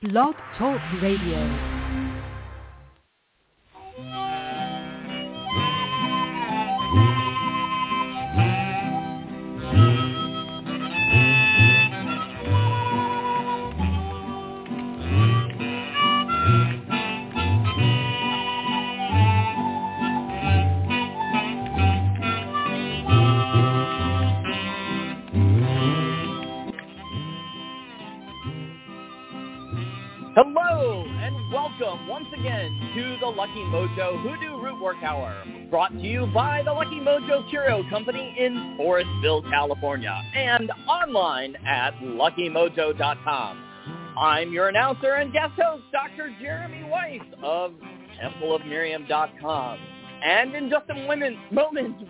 Blog Talk Radio. Lucky Mojo Hoodoo Root Work Hour, brought to you by the Lucky Mojo Curio Company in Forestville, California, and online at luckymojo.com. I'm your announcer and guest host, Dr. Jeremy Weiss of templeofmiriam.com. And in just a moment,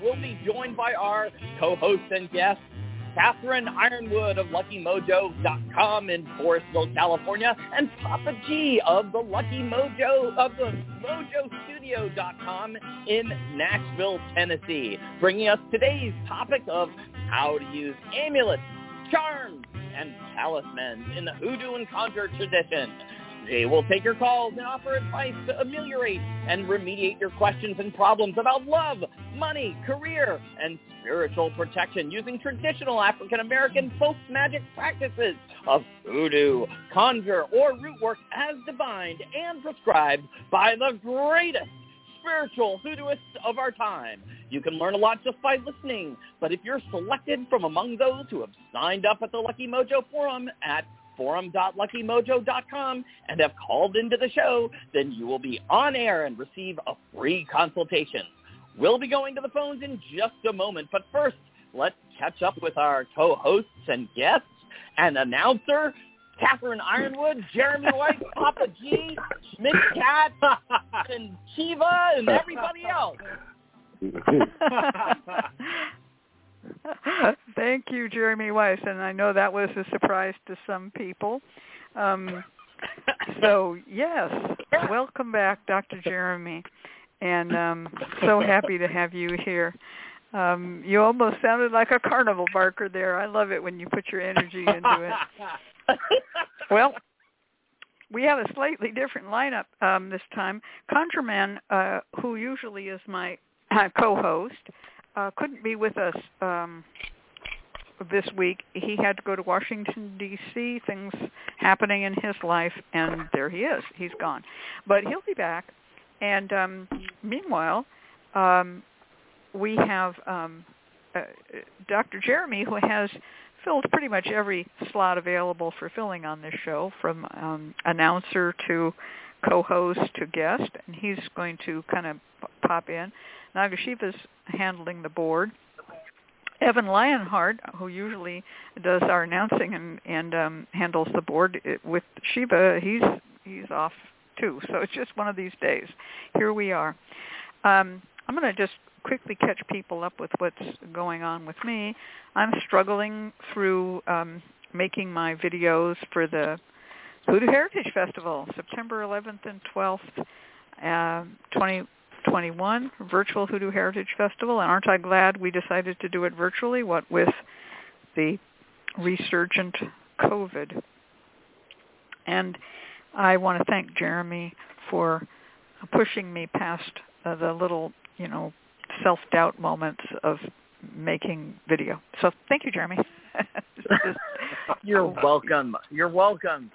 we'll be joined by our co-host and guest, Catherine Yronwode of LuckyMojo.com in Forestville, California, and Papa Gee of the Lucky Mojo of the MojoStudio.com in Nashville, Tennessee, bringing us today's topic of how to use amulets, charms, and talismans in the hoodoo and conjure tradition. They will take your calls and offer advice to ameliorate and remediate your questions and problems about love, money, career, and spiritual protection using traditional African American folk magic practices of voodoo, conjure, or root work as defined and prescribed by the greatest spiritual hoodooists of our time. You can learn a lot just by listening, but if you're selected from among those who have signed up at the Lucky Mojo Forum at forum.luckymojo.com and have called into the show, then you will be on air and receive a free consultation. We'll be going to the phones in just a moment, but first, let's catch up with our co-hosts and guests and announcer, Catherine Yronwode, Jeremy White, Papa Gee, Miss Cat, and Shiva, and everybody else. Thank you, Jeremy Weiss, and I know that was a surprise to some people. Um, so yes, welcome back, Dr. Jeremy, and um, so happy to have you here. Um, you almost sounded like a carnival barker there. I love it when you put your energy into it. well, we have a slightly different lineup um, this time. ConjureMan, uh, who usually is my uh, co-host, uh, couldn't be with us um, this week. He had to go to Washington D.C. Things happening in his life, and there he is. He's gone, but he'll be back. And um, meanwhile, um, we have um, uh, Dr. Jeremy, who has filled pretty much every slot available for filling on this show, from um, announcer to co-host to guest, and he's going to kind of pop in. Nagasiva's handling the board. Evan Lionheart, who usually does our announcing and, and um, handles the board with Shiva, he's he's off too. So it's just one of these days. Here we are. Um, I'm going to just quickly catch people up with what's going on with me. I'm struggling through um, making my videos for the Hoodoo Heritage Festival, September 11th and 12th, uh, 2021, virtual Hoodoo Heritage Festival. And aren't I glad we decided to do it virtually? What with the resurgent COVID. And I want to thank Jeremy for pushing me past uh, the little, you know, self-doubt moments of making video. So thank you, Jeremy. You're welcome. You're welcome.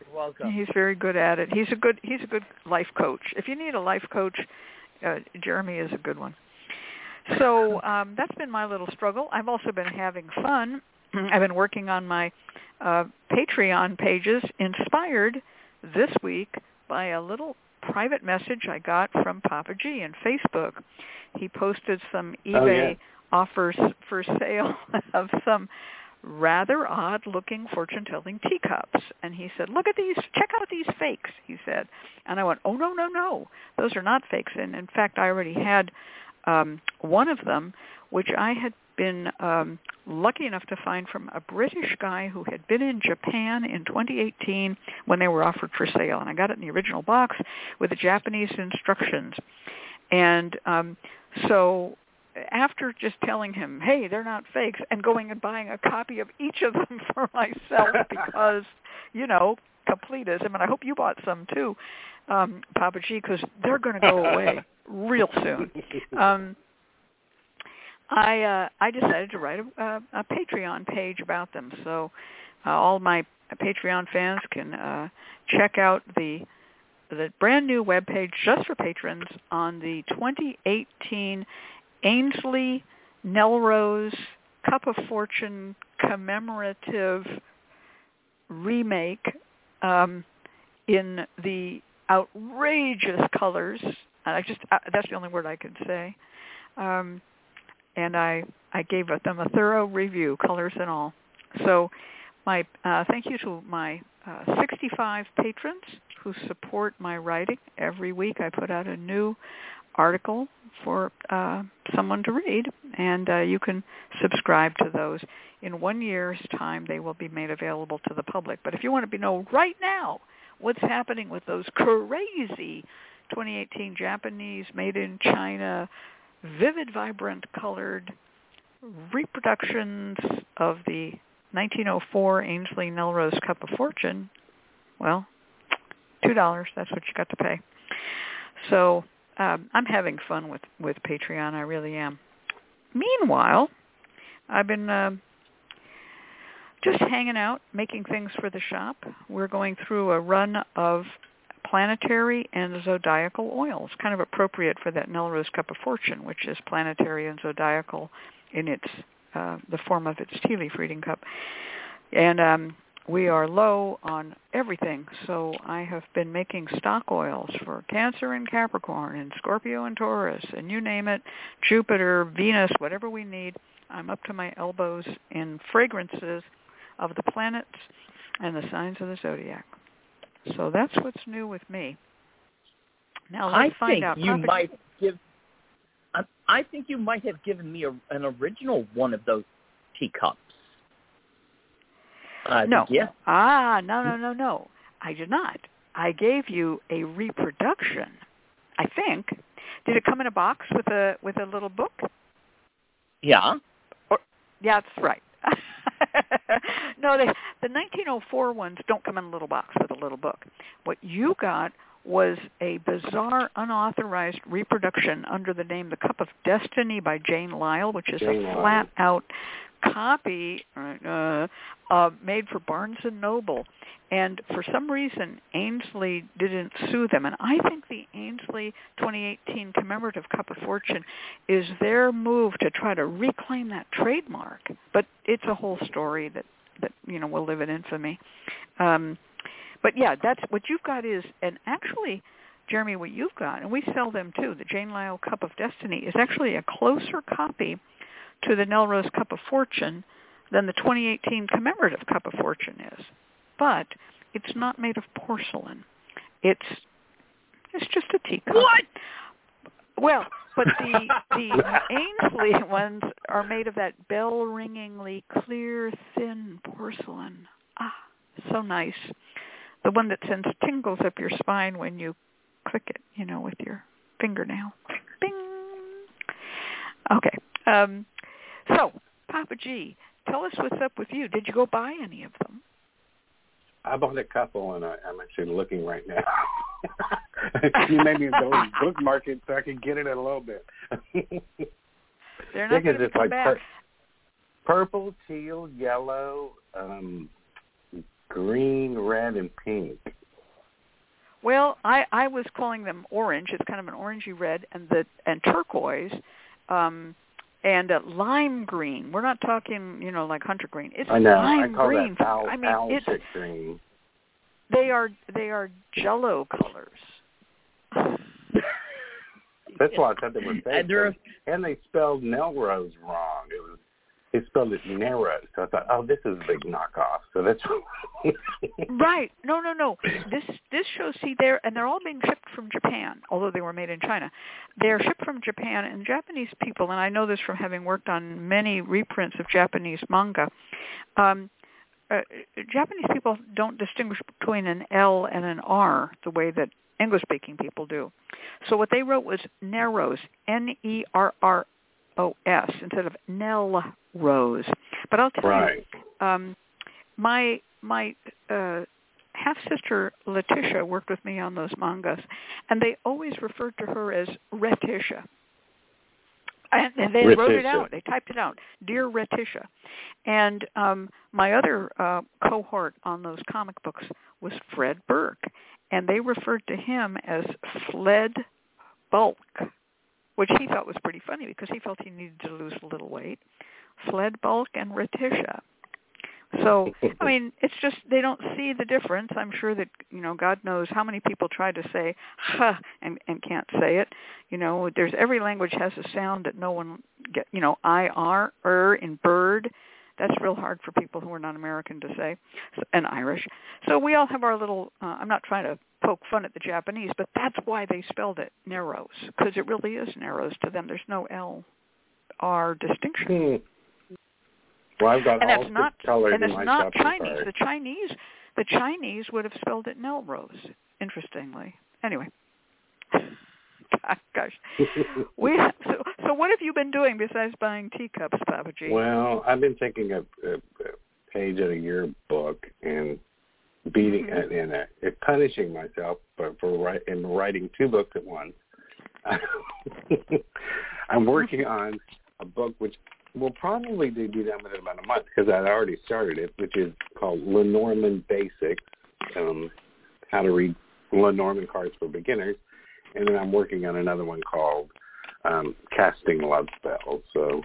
You're welcome. He's very good at it. He's a good he's a good life coach. If you need a life coach, uh, Jeremy is a good one. So um, that's been my little struggle. I've also been having fun. I've been working on my uh, Patreon pages, inspired this week by a little private message I got from Papa Gee in Facebook. He posted some eBay Oh, yeah. offers for sale of some rather odd looking fortune telling teacups. And he said look at these. Check out these fakes he said. And i went oh no no no. Those are not fakes. And in fact i already had um one of them which i had been um lucky enough to find from a british guy who had been in japan in 2018 when they were offered for sale. And i got it in the original box with the japanese instructions. And um so after just telling him, hey, they're not fakes, and going and buying a copy of each of them for myself because, you know, completism, and I hope you bought some too, um, Papa Gee, because they're going to go away real soon. Um, I uh, I decided to write a, a, a Patreon page about them, so uh, all my Patreon fans can uh, check out the the brand new web page just for patrons on the 2018 Aynsley Nelrose Cup of Fortune commemorative remake um, in the outrageous colors. I just uh, that's the only word I could say. Um, and I I gave them a thorough review, colors and all. So my uh, thank you to my uh, 65 patrons who support my writing. Every week I put out a new article for uh, someone to read, and uh, you can subscribe to those. In one year's time, they will be made available to the public. But if you want to be know right now what's happening with those crazy 2018 Japanese made in China, vivid, vibrant colored reproductions of the 1904 Aynsley Nelrose Cup of Fortune, well, two dollars. That's what you got to pay. So um, I'm having fun with with Patreon. I really am. Meanwhile, I've been uh, just hanging out, making things for the shop. We're going through a run of planetary and zodiacal oils, kind of appropriate for that Nelrose Cup of Fortune, which is planetary and zodiacal in its uh, the form of its tea leaf reading cup. And um, we are low on everything, so I have been making stock oils for Cancer and Capricorn and Scorpio and Taurus and you name it, Jupiter, Venus, whatever we need. I'm up to my elbows in fragrances of the planets and the signs of the zodiac. So that's what's new with me. Now let's I find think out. you Papa- might give. I, I think you might have given me a, an original one of those teacups. Uh, no. Yeah. Ah, no, no, no, no. I did not. I gave you a reproduction. I think. Did it come in a box with a with a little book? Yeah. Yeah, that's right. no, they, the 1904 ones don't come in a little box with a little book. What you got was a bizarre, unauthorized reproduction under the name The Cup of Destiny by Jane Lyle, which is Jane a flat-out copy uh, uh, made for Barnes and Noble. And for some reason, Aynsley didn't sue them. And I think the Aynsley 2018 commemorative Cup of Fortune is their move to try to reclaim that trademark. But it's a whole story that that you know will live in infamy. Um, but yeah, that's what you've got is, and actually, Jeremy, what you've got, and we sell them too. The Jane Lyle Cup of Destiny is actually a closer copy to the Nelrose Cup of Fortune than the 2018 commemorative Cup of Fortune is. But it's not made of porcelain. It's it's just a teacup. What? Well, but the the Aynsley ones are made of that bell-ringingly clear, thin porcelain. Ah, so nice. The one that sends tingles up your spine when you click it, you know, with your fingernail. Bing. Okay. Um, so, Papa Gee, tell us what's up with you. Did you go buy any of them? I bought a couple, and I, I'm actually looking right now. you made me go bookmark it so I can get it in a little bit. They're not going it's to just come like back. pur- purple, teal, yellow, um, green, red, and pink. Well, I I was calling them orange. It's kind of an orangey red, and the and turquoise, um, and uh, lime green. We're not talking, you know, like hunter green. It's I know. lime I call green. that owl, I mean, owl it's chick green. they are they are jello colors. That's why I thought they were And fake. they're- And they spelled Nelrose wrong. It was they spelled it Narrows. So I thought, oh, this is a big knockoff. So that's Right. No, no, no. This this shows see there and they're all being shipped from Japan, although they were made in China. They're shipped from Japan and Japanese people, and I know this from having worked on many reprints of Japanese manga. Um uh, Japanese people don't distinguish between an L and an R the way that English-speaking people do. So what they wrote was Narrows, N-E-R-R-O-S, instead of Nell Rose. But I'll tell you, right. um, my my uh, half sister Letitia worked with me on those mangas, and they always referred to her as Retitia. And they Retitia. wrote it out. They typed it out, "Dear Retitia." And um, my other uh, cohort on those comic books was Fred Burke, and they referred to him as Fled Bulk, which he thought was pretty funny because he felt he needed to lose a little weight. Fled Bulk and Retitia. So, I mean, it's just they don't see the difference. I'm sure that, you know, God knows how many people try to say ha and and can't say it. You know, there's every language has a sound that no one get, you know, I R er in bird. That's real hard for people who are not American to say, and Irish. So we all have our little. Uh, I'm not trying to poke fun at the Japanese, but that's why they spelled it narrows because it really is narrows to them. There's no L R distinction. Hmm. Well, I've got and all that's not colors and it's not Chinese. The Chinese the Chinese would have spelled it Melrose, interestingly. Anyway. Gosh. We so, so what have you been doing besides buying teacups, Papa Gee? Well, I've been taking a, a, a page out of your book and beating Mhm. and, and uh, punishing myself for for write, in writing two books at once. I'm working on a book which will probably be done within about a month because I'd already started it, which is called Lenormand Basics, um, how to read Lenormand cards for beginners, and then I'm working on another one called um, Casting Love Spells. So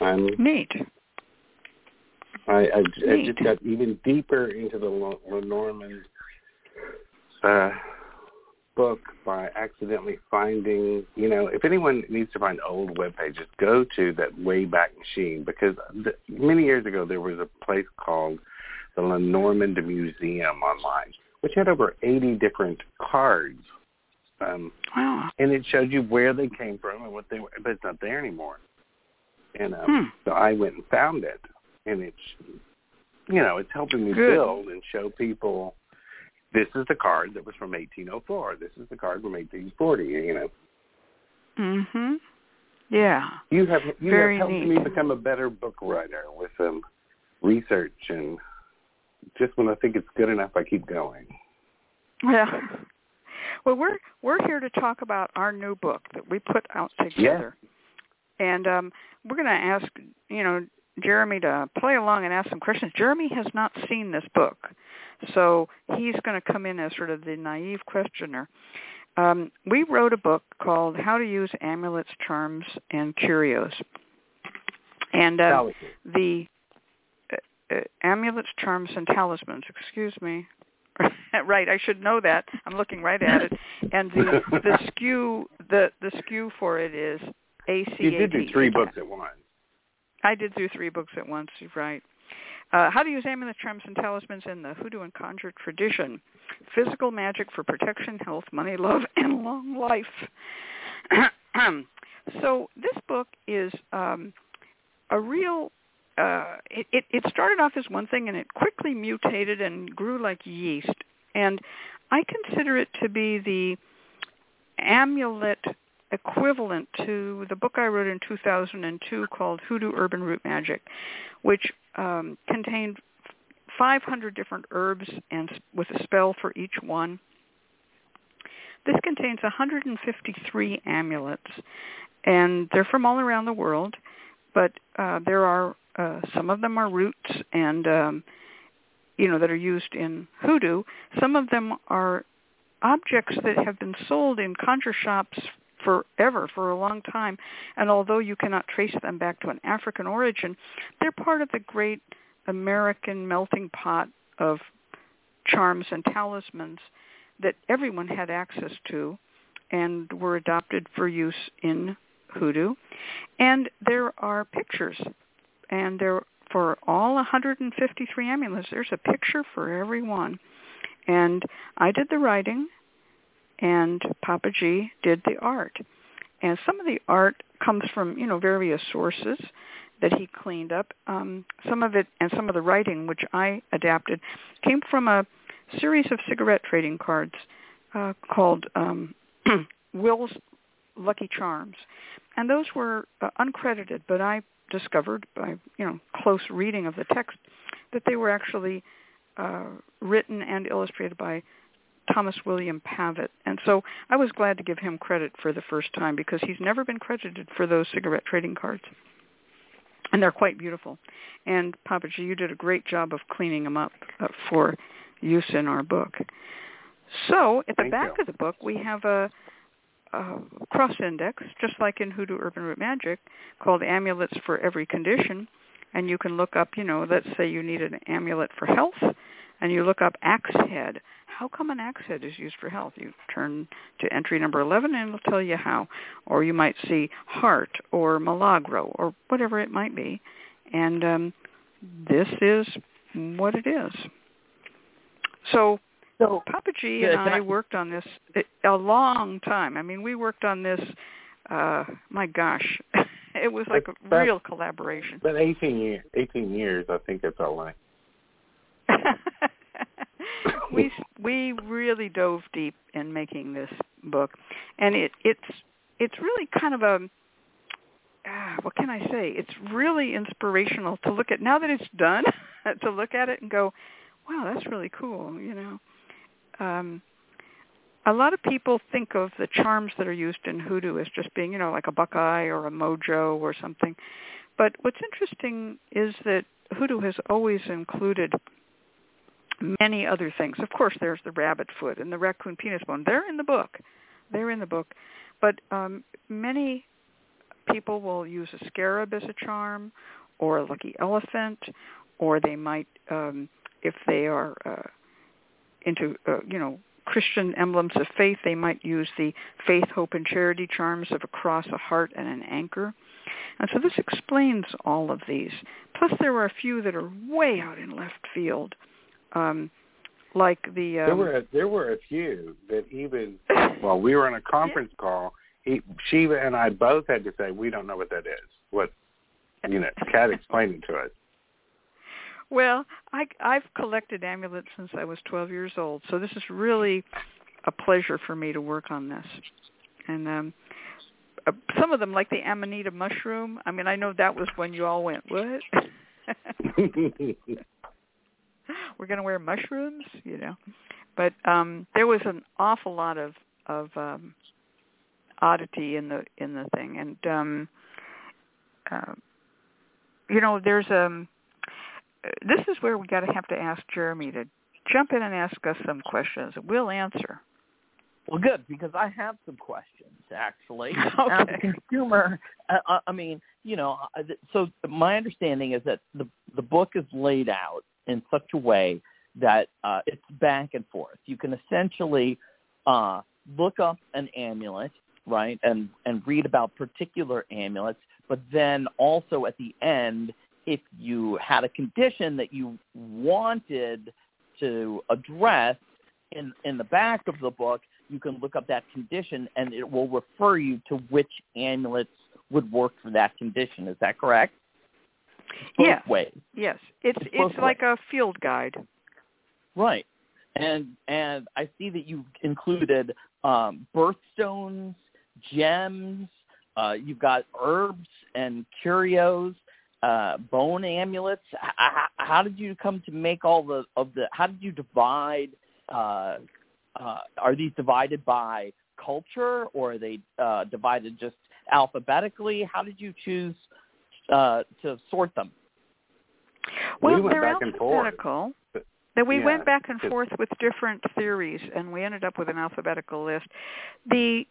I'm Neat. I, I, I just got even deeper into the Lenormand uh, book by accidentally finding, you know, if anyone needs to find old web pages, go to that Wayback Machine because th- many years ago there was a place called the Lenormand Museum online, which had over 80 different cards. Um, Wow. and it showed you where they came from and what they were, but it's not there anymore. And um, Hmm. so I went and found it, and it's, you know, it's helping me Good. build and show people this is the card that was from 1804. This is the card from 1840. You know, Mhm. Yeah. you have you Very have helped neat. me become a better book writer with some research and just when I think it's good enough, I keep going. Yeah. Well, we're we're here to talk about our new book that we put out together, and um, we're going to ask you know Jeremy to play along and ask some questions. Jeremy has not seen this book, so he's going to come in as sort of the naive questioner. Um, we wrote a book called "How to Use Amulets, Charms, and Curios," and uh, the uh, uh, amulets, charms, and talismans. Excuse me. right, I should know that. I'm looking right at it. And the the SKU the the SKU for it is A C A T. You did do three books at once. I did do three books at once. You're right. Uh, how to use amulets, charms, and talismans in the hoodoo and conjure tradition. Physical magic for protection, health, money, love, and long life. so this book is um, a real. Uh, it, it, it started off as one thing and it quickly mutated and grew like yeast. And I consider it to be the amulet equivalent to the book I wrote in 2002 called Hoodoo Herb and Root Magic, which um, contained 500 different herbs and with a spell for each one. This contains 153 amulets, and they're from all around the world, but uh, there are uh, some of them are roots and um, you know that are used in hoodoo. Some of them are objects that have been sold in conjure shops forever, for a long time, and although you cannot trace them back to an African origin, they're part of the great American melting pot of charms and talismans that everyone had access to and were adopted for use in hoodoo. And there are pictures, and there for all 153 amulets, there's a picture for every one. And I did the writing, and Papa G did the art. And some of the art comes from, you know, various sources that he cleaned up. Um, some of it and some of the writing, which I adapted, came from a series of cigarette trading cards uh, called um, Will's Lucky Charms. And those were uh, uncredited, but I discovered by, you know, close reading of the text that they were actually uh, written and illustrated by Thomas William Pavitt. And so I was glad to give him credit for the first time because he's never been credited for those cigarette trading cards. And they're quite beautiful. And Papa Gee, you did a great job of cleaning them up uh, for use in our book. So at the Thank back you. of the book, we have a, a cross index, just like in Hoodoo Herb and Root Magic, called Amulets for Every Condition. And you can look up, you know, let's say you need an amulet for health, and you look up axe head. How come an axe head is used for health? You turn to entry number 11 and it'll tell you how. Or you might see heart or milagro or whatever it might be. And um, this is what it is. So So Papa Gee Yeah, and I I- worked on this a a long time. I mean, we worked on this. Uh, my gosh, it was like a That's- real collaboration. But 18 years, 18 years, I think it felt like. we we really dove deep in making this book, and it it's it's really kind of a ah, what can I say? It's really inspirational to look at now that it's done. to look at it and go, wow, that's really cool. You know, um, a lot of people think of the charms that are used in hoodoo as just being, you know, like a buckeye or a mojo or something. But what's interesting is that hoodoo has always included many other things. Of course, there's the rabbit foot and the raccoon penis bone. They're in the book. They're in the book. But um, many people will use a scarab as a charm or a lucky elephant, or they might, um, if they are uh, into, uh, you know, Christian emblems of faith, they might use the faith, hope, and charity charms of a cross, a heart, and an anchor. And so this explains all of these. Plus, there were a few that are way out in left field, um, like the. Um, There were a, there were a few that even while we were on a conference call, he, Shiva and I both had to say we don't know what that is. What you know, Kat explained it to us. Well, I, I've collected amulets since I was 12 years old, so this is really a pleasure for me to work on this. And um, uh, some of them, like the amanita mushroom, I mean, I know that was when you all went, what? We're going to wear mushrooms, you know. But um, there was an awful lot of of um, oddity in the in the thing, and um, uh, you know, there's um this is where we got to have to ask Jeremy to jump in and ask us some questions. We'll answer. Well, good because I have some questions actually. As Okay. a consumer, uh, uh, I mean, you know, uh, so my understanding is that the the book is laid out in such a way that uh, it's back and forth. You can essentially uh, look up an amulet, right, and and read about particular amulets, but then also at the end, if you had a condition that you wanted to address in in the back of the book, you can look up that condition and it will refer you to which amulets would work for that condition. Is that correct? Both Yeah. ways. Yes, it's it's like a field guide. Right. And and I see that you've included um, birthstones, gems. Uh, you've got herbs and curios, uh, bone amulets. H- h- how did you come to make all the of the? How did you divide? Uh, uh, are these divided by culture, or are they uh, divided just alphabetically? How did you choose uh, to sort them? Well, we went they're back and forth. alphabetical. That we Yeah, went back and forth with different theories, and we ended up with an alphabetical list. The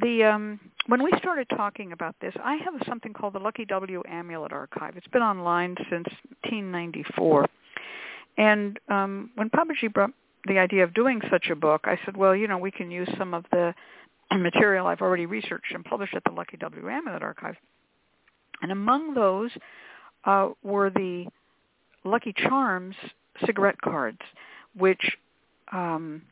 the um, when we started talking about this, I have something called the Lucky W Amulet Archive. It's been online since 1994, and um, when Papa Gee brought the idea of doing such a book, I said, well, you know, we can use some of the material I've already researched and published at the Lucky W Amulet Archive. And among those uh, were the Lucky Charms cigarette cards, which um,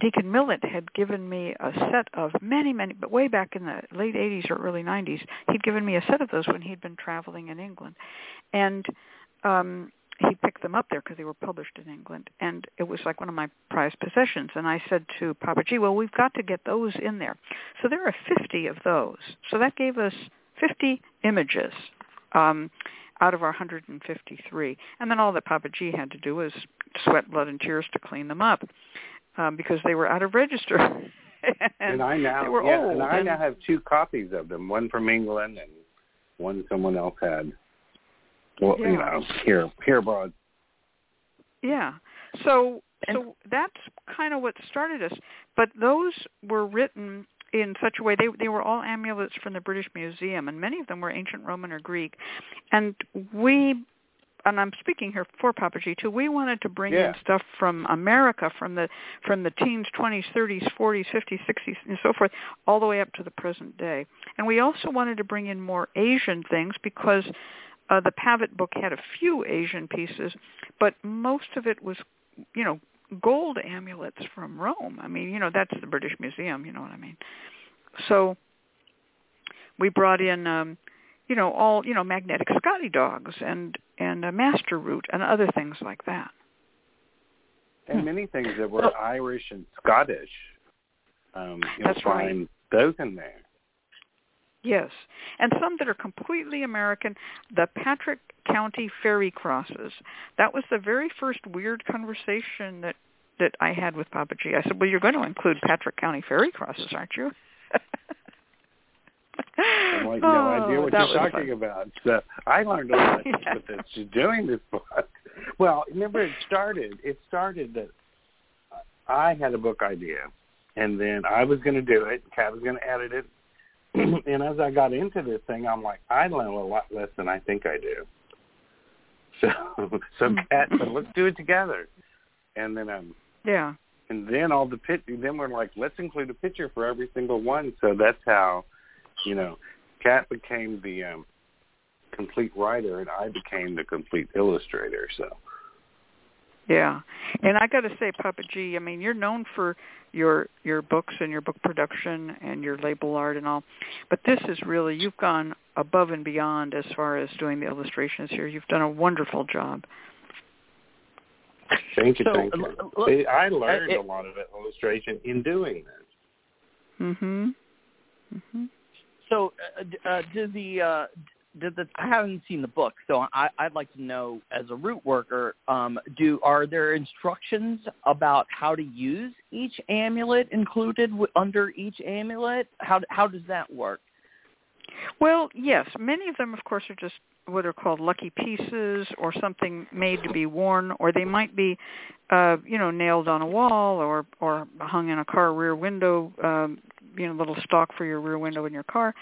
Deacon Millett had given me a set of many, many, but way back in the late 80s or early 90s, he'd given me a set of those when he'd been traveling in England. And um, he picked them up there because they were published in England. And it was like one of my prized possessions. And I said to Papa Gee, well, we've got to get those in there. So there are 50 of those. So that gave us 50 images. Um, out of our 153. And then all that Papa Gee had to do was sweat blood and tears to clean them up um, because they were out of register. and, and I now, they were yeah, old. and I and, now have two copies of them, one from England and one someone else had. Well, Yeah. you know, here here abroad. Yeah. So And- so that's kind of what started us. But those were written in such a way they they were all amulets from the British Museum and many of them were ancient Roman or Greek. And we and I'm speaking here for Papa Gee too. We wanted to bring Yeah. in stuff from America, from the from the teens, 20s, 30s, 40s, 50s, 60s, and so forth, all the way up to the present day. And we also wanted to bring in more Asian things because uh, the Pavitt book had a few Asian pieces, but most of it was, you know, gold amulets from Rome. I mean, you know, that's the British Museum. You know what I mean? So we brought in, um, you know, all you know, magnetic Scotty dogs and and a master root and other things like that. And many things that were Irish and Scottish. Um, you'll That's right. find those in there. Yes, and some that are completely American. The Patrick County Fairy Crosses. That was the very first weird conversation that that I had with Papa Gee. I said, "Well, you're going to include Patrick County Fairy Crosses, aren't you?" I'm like, no Oh, idea what you're talking fun. about. So I learned a lot Yeah. with this doing this book. Well, remember it started. It started that I had a book idea, and then I was going to do it. Kat was going to edit it. and as I got into this thing, I'm like, I learn a lot less than I think I do. So, so Kat said, let's do it together. And then um, Yeah. and then all the pit then we're like let's include a picture for every single one so that's how you know kat became the um complete writer and i became the complete illustrator so Yeah. And I got to say, Papa Gee, I mean, you're known for your your books and your book production and your label art and all, but this is really you've gone above and beyond as far as doing the illustrations here. You've done a wonderful job. thank you So, thank you l- See, i learned it- a lot of illustration in doing this Mhm. Mhm. So, uh, uh, did the uh, did the I haven't seen the book, so I, I'd like to know as a root worker, um, do are there instructions about how to use each amulet included w- under each amulet? How how does that work? Well, yes, many of them, of course, are just what are called lucky pieces or something made to be worn, or they might be, uh, you know, nailed on a wall or or hung in a car rear window, um, you know, little stock for your rear window in your car.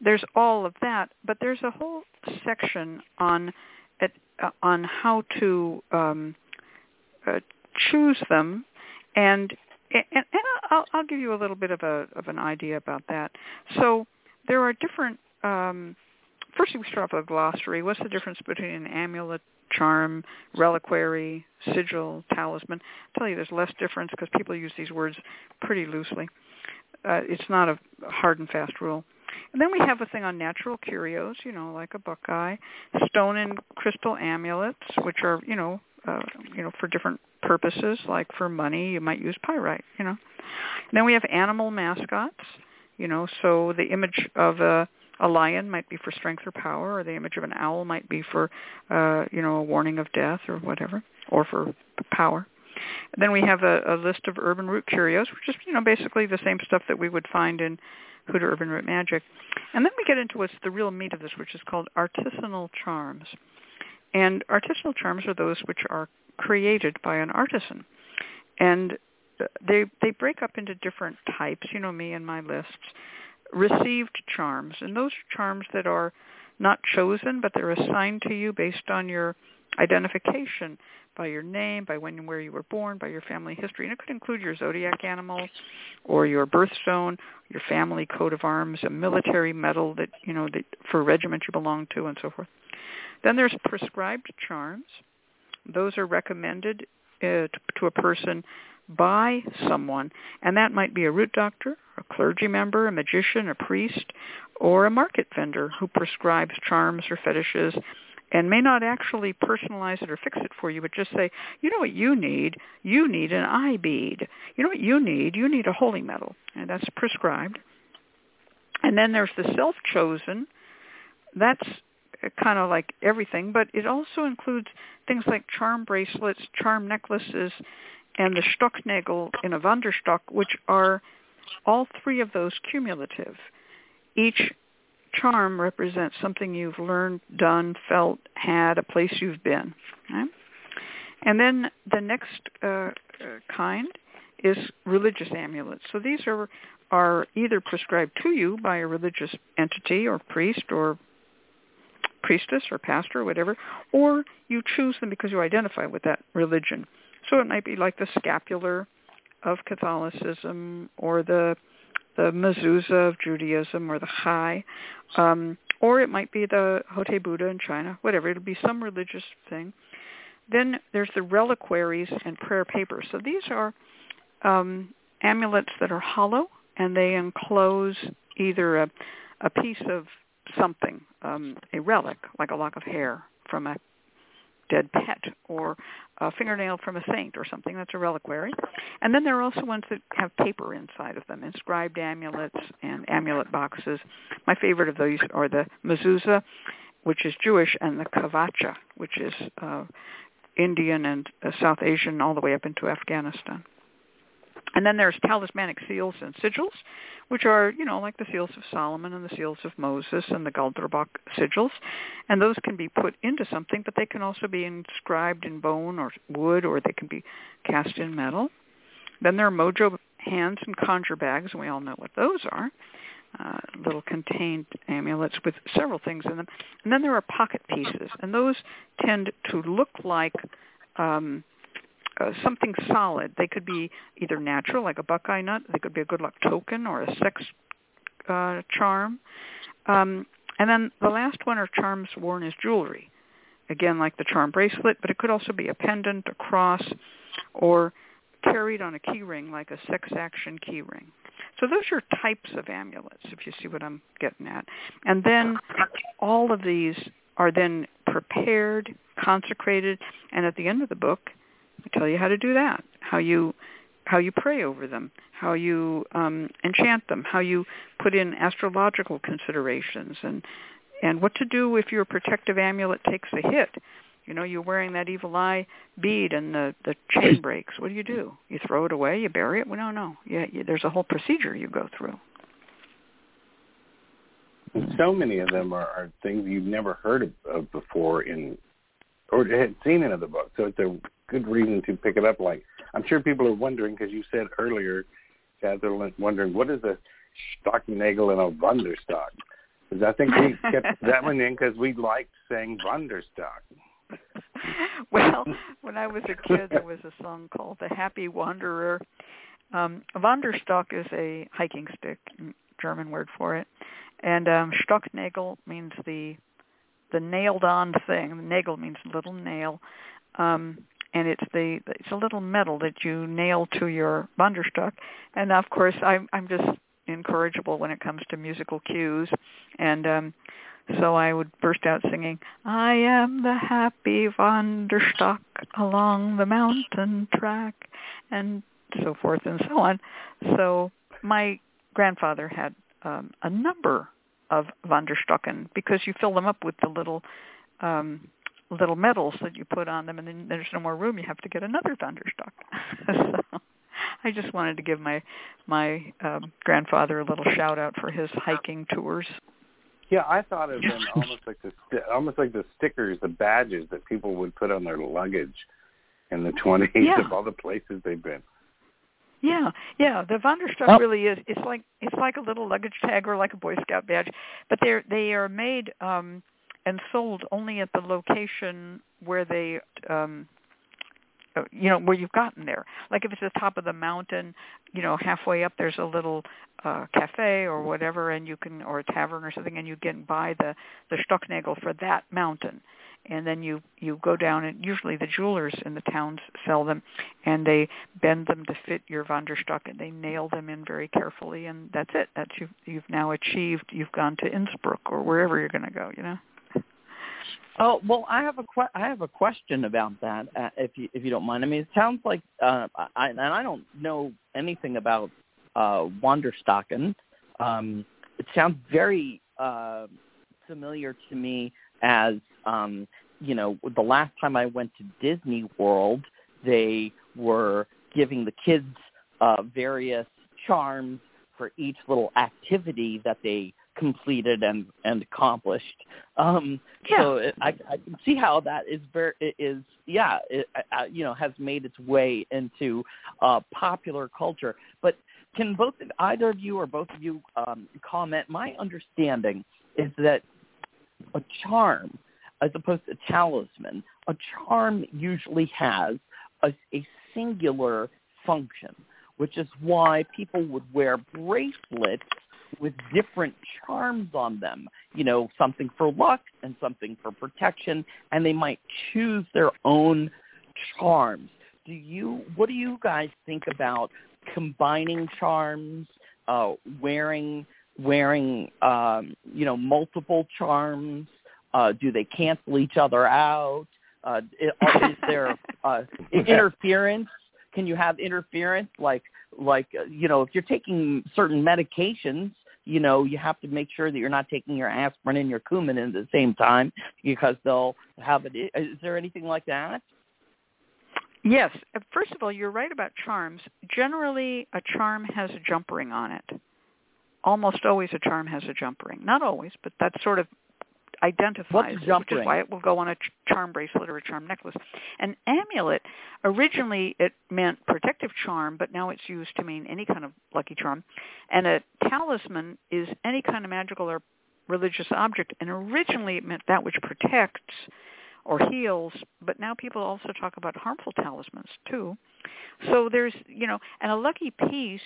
There's all of that, but there's a whole section on uh, on how to um, uh, choose them, and and, and I'll, I'll give you a little bit of a of an idea about that. So there are different. Um, first, we start off with a glossary. What's the difference between an amulet, charm, reliquary, sigil, talisman? I'll tell you, there's less difference because people use these words pretty loosely. Uh, it's not a hard and fast rule. And then we have a thing on natural curios, you know, like a buckeye, stone and crystal amulets, which are, you know, uh, you know, for different purposes, like for money, you might use pyrite, you know. And then we have animal mascots, you know, so the image of a a lion might be for strength or power, or the image of an owl might be for, uh, you know, a warning of death or whatever, or for power. And then we have a, a list of urban root curios, which is, you know, basically the same stuff that we would find in Hoodoo Herb and Root Magic. And then we get into what's the real meat of this, which is called artisanal charms. And artisanal charms are those which are created by an artisan. And they they break up into different types, you know me and my lists. Received charms, and those are charms that are not chosen, but they're assigned to you based on your identification by your name, by when and where you were born, by your family history. And it could include your zodiac animal or your birthstone, your family coat of arms, a military medal that, you know, that for a regiment you belong to and so forth. Then there's prescribed charms. Those are recommended uh, to, to a person by someone, and that might be a root doctor, a clergy member, a magician, a priest, or a market vendor who prescribes charms or fetishes and may not actually personalize it or fix it for you, but just say, you know what you need? You need an eye bead. You know what you need? You need a holy medal, and that's prescribed. And then there's the self-chosen. That's kind of like everything, but it also includes things like charm bracelets, charm necklaces, and the Stocknagel in a Wanderstock, which are all three of those cumulative. Each charm represents something you've learned, done, felt, had, a place you've been. And then the next uh, uh, kind is religious amulets. So these are are either prescribed to you by a religious entity or priest or priestess or pastor or whatever, or you choose them because you identify with that religion. So it might be like the scapular of Catholicism or the the mezuzah of Judaism or the chai, um, or it might be the Hotei Buddha in China, whatever. It'll be some religious thing. Then there's the reliquaries and prayer papers. So these are um, amulets that are hollow and they enclose either a, a piece of something, um, a relic, like a lock of hair from a dead pet or a fingernail from a saint or something. That's a reliquary. And then there are also ones that have paper inside of them, inscribed amulets and amulet boxes. My favorite of those are the mezuzah, which is Jewish, and the kavacha, which is uh, Indian and uh, South Asian all the way up into Afghanistan. And then there's talismanic seals and sigils, which are, you know, like the seals of Solomon and the seals of Moses and the Gulderbach sigils. And those can be put into something, but they can also be inscribed in bone or wood, or they can be cast in metal. Then there are mojo hands and conjure bags, and we all know what those are. Uh, little contained amulets with several things in them. And then there are pocket pieces, and those tend to look like um, uh, something solid. They could be either natural, like a buckeye nut. They could be a good luck token or a sex uh, charm. Um, and then the last one are charms worn as jewelry. Again, like the charm bracelet, but it could also be a pendant, a cross, or carried on a key ring like a sex action key ring. So those are types of amulets, if you see what I'm getting at. And then all of these are then prepared, consecrated, and at the end of the book, I tell you how to do that. How you how you pray over them, how you um, enchant them, how you put in astrological considerations, and and what to do if your protective amulet takes a hit. You know, you're wearing that evil eye bead and the the chain breaks. What do you do? You throw it away? You bury it? Well, no, no. Yeah, there's a whole procedure you go through. So many of them are, are things you've never heard of, of before in or had seen in other books. So it's a good reason to pick it up. Like I'm sure people are wondering because you said earlier, Catherine, wondering what is a Stocknagel and a Wunderstock. Because I think we kept that one in because we liked saying Wunderstock. well, when I was a kid, there was a song called "The Happy Wanderer." Um, Wanderstock is a hiking stick, German word for it, and um, Stocknagel means the the nailed on thing. Nagel means little nail. Um, and it's the it's a little metal that you nail to your Wanderstock. And of course, I'm I'm just incorrigible when it comes to musical cues, and um, so I would burst out singing, "I am the happy Wanderstock along the mountain track," and so forth and so on. So my grandfather had um, a number of Wanderstocken because you fill them up with the little um, little medals that you put on them, and then there's no more room. You have to get another Wanderstock. so I just wanted to give my my um, grandfather a little shout out for his hiking tours. Yeah, I thought of them almost like the almost like the stickers, the badges that people would put on their luggage in the twenties yeah. of all the places they've been. Yeah, yeah. The Wanderstock oh. really is. It's like it's like a little luggage tag or like a Boy Scout badge, but they're they are made um and sold only at the location where they um uh, you know where you've gotten there like if it's the top of the mountain you know halfway up there's a little uh cafe or whatever and you can or a tavern or something and you can buy the the stocknagel for that mountain and then you you go down and usually the jewelers in the towns sell them and they bend them to fit your Wanderstock and they nail them in very carefully and that's it that's you you've now achieved you've gone to Innsbruck or wherever you're going to go you know Oh well, I have a que- I have a question about that, uh, if you if you don't mind. I mean, it sounds like, uh, I, and I don't know anything about uh, Wanderstocken. Um, it sounds very uh, familiar to me as um, you know, the last time I went to Disney World, they were giving the kids uh, various charms for each little activity that they completed and and accomplished. Um, yeah. So it, I, I can see how that is very it is yeah it, uh, you know has made its way into uh, popular culture. But can both either of you or both of you um, comment? My understanding is that a charm, as opposed to talisman, a charm usually has a, a singular function, which is why people would wear bracelets with different charms on them. You know, something for luck and something for protection, and they might choose their own charms. Do you? What do you guys think about combining charms, uh, wearing wearing um, you know multiple charms? Uh, do they cancel each other out? Uh, is there uh, interference? Can you have interference like like uh, you know if you're taking certain medications? You know, you have to make sure that you're not taking your aspirin and your Coumadin at the same time because they'll have it. Is there anything like that? Yes. First of all, you're right about charms. Generally, a charm has a jump ring on it. Almost always a charm has a jump ring. Not always, but that sort of identifies What's jump which is why it will go on a charm bracelet or a charm necklace. An amulet, originally it meant protective charm, but now it's used to mean any kind of lucky charm. And a talisman is any kind of magical or religious object, and originally it meant that which protects or heals, but now people also talk about harmful talismans too. So there's, you know, and a lucky piece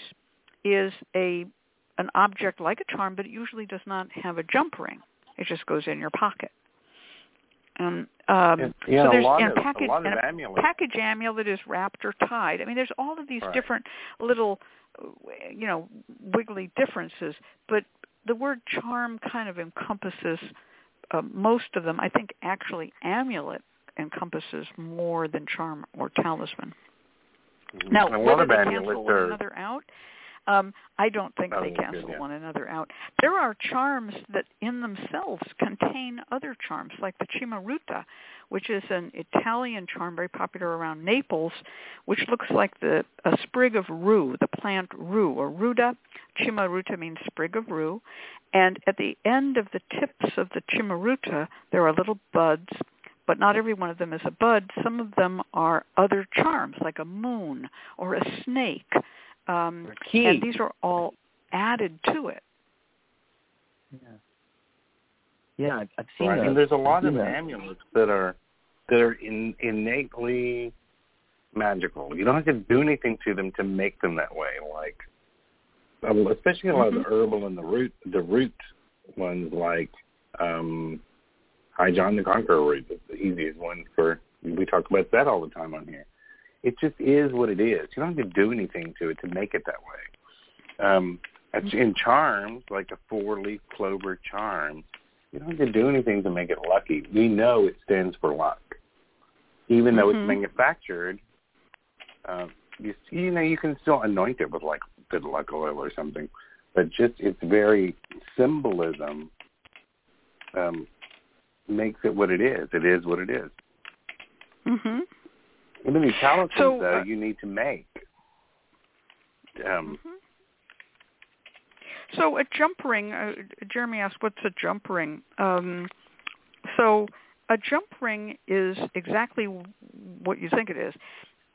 is a an object like a charm, but it usually does not have a jump ring. It just goes in your pocket. Um, um, yeah, so there's a lot and of, package a and a amulets. package amulet is wrapped or tied. I mean, there's all of these Right. different little, you know, wiggly differences. But the word charm kind of encompasses uh, most of them. I think actually amulet encompasses more than charm or talisman. Mhm. Now, a lot whether of they amulets cancel one are another out, um, I don't think Oh, they good, cancel yeah. one another out. There are charms that in themselves contain other charms, like the Cimaruta, which is an Italian charm very popular around Naples, which looks like the a sprig of rue, the plant rue or ruda. Cimaruta means sprig of rue, and at the end of the tips of the Cimaruta there are little buds but not every one of them is a bud. Some of them are other charms, like a moon or a snake. Um, Key. and these are all added to it. Yeah. Yeah, I've, I've seen right. those. And there's a lot of seen those. amulets that are that are in, innately magical. You don't have to do anything to them to make them that way. Like, um, especially a lot of the herbal and the root, the root ones, like um, High John the Conqueror root. It's the easiest one for. We talk about that all the time on here. It just is what it is. You don't have to do anything to it to make it that way. Um, in charms, like a four-leaf clover charm, you don't have to do anything to make it lucky. We know it stands for luck, even though Mhm. it's manufactured. Uh, you you know you can still anoint it with like good luck oil or something, but just its very symbolism um, makes it what it is. It is what it is. Even these talismans, So, though, uh, you need to make. Um, hmm So a jump ring, uh, Jeremy asked, what's a jump ring? Um, so a jump ring is exactly what you think it is.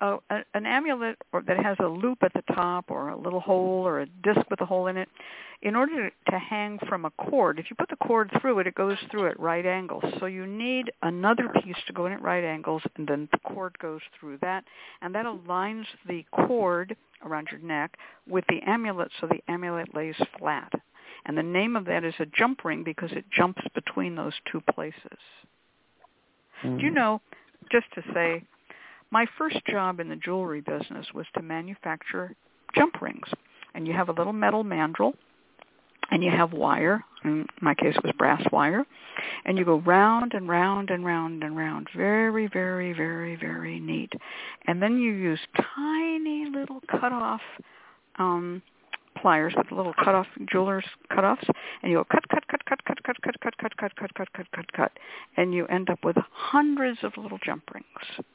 A- an amulet or, that has a loop at the top or a little hole or a disc with a hole in it, in order to hang from a cord, if you put the cord through it, it goes through at right angles. So you need another piece to go in at right angles, and then the cord goes through that, and that aligns the cord around your neck with the amulet so the amulet lays flat. And the name of that is a jump ring because it jumps between those two places. Do you mm. know, just to say, my first job in the jewelry business was to manufacture jump rings. And you have a little metal mandrel, and you have wire. In my case, it was brass wire. And you go round and round and round and round. Very, very, very, very neat. And then you use tiny little cut-off um, pliers with little cut off jewelers cut offs and you go cut cut cut cut cut cut cut cut cut cut cut cut cut cut cut and you end up with hundreds of little jump rings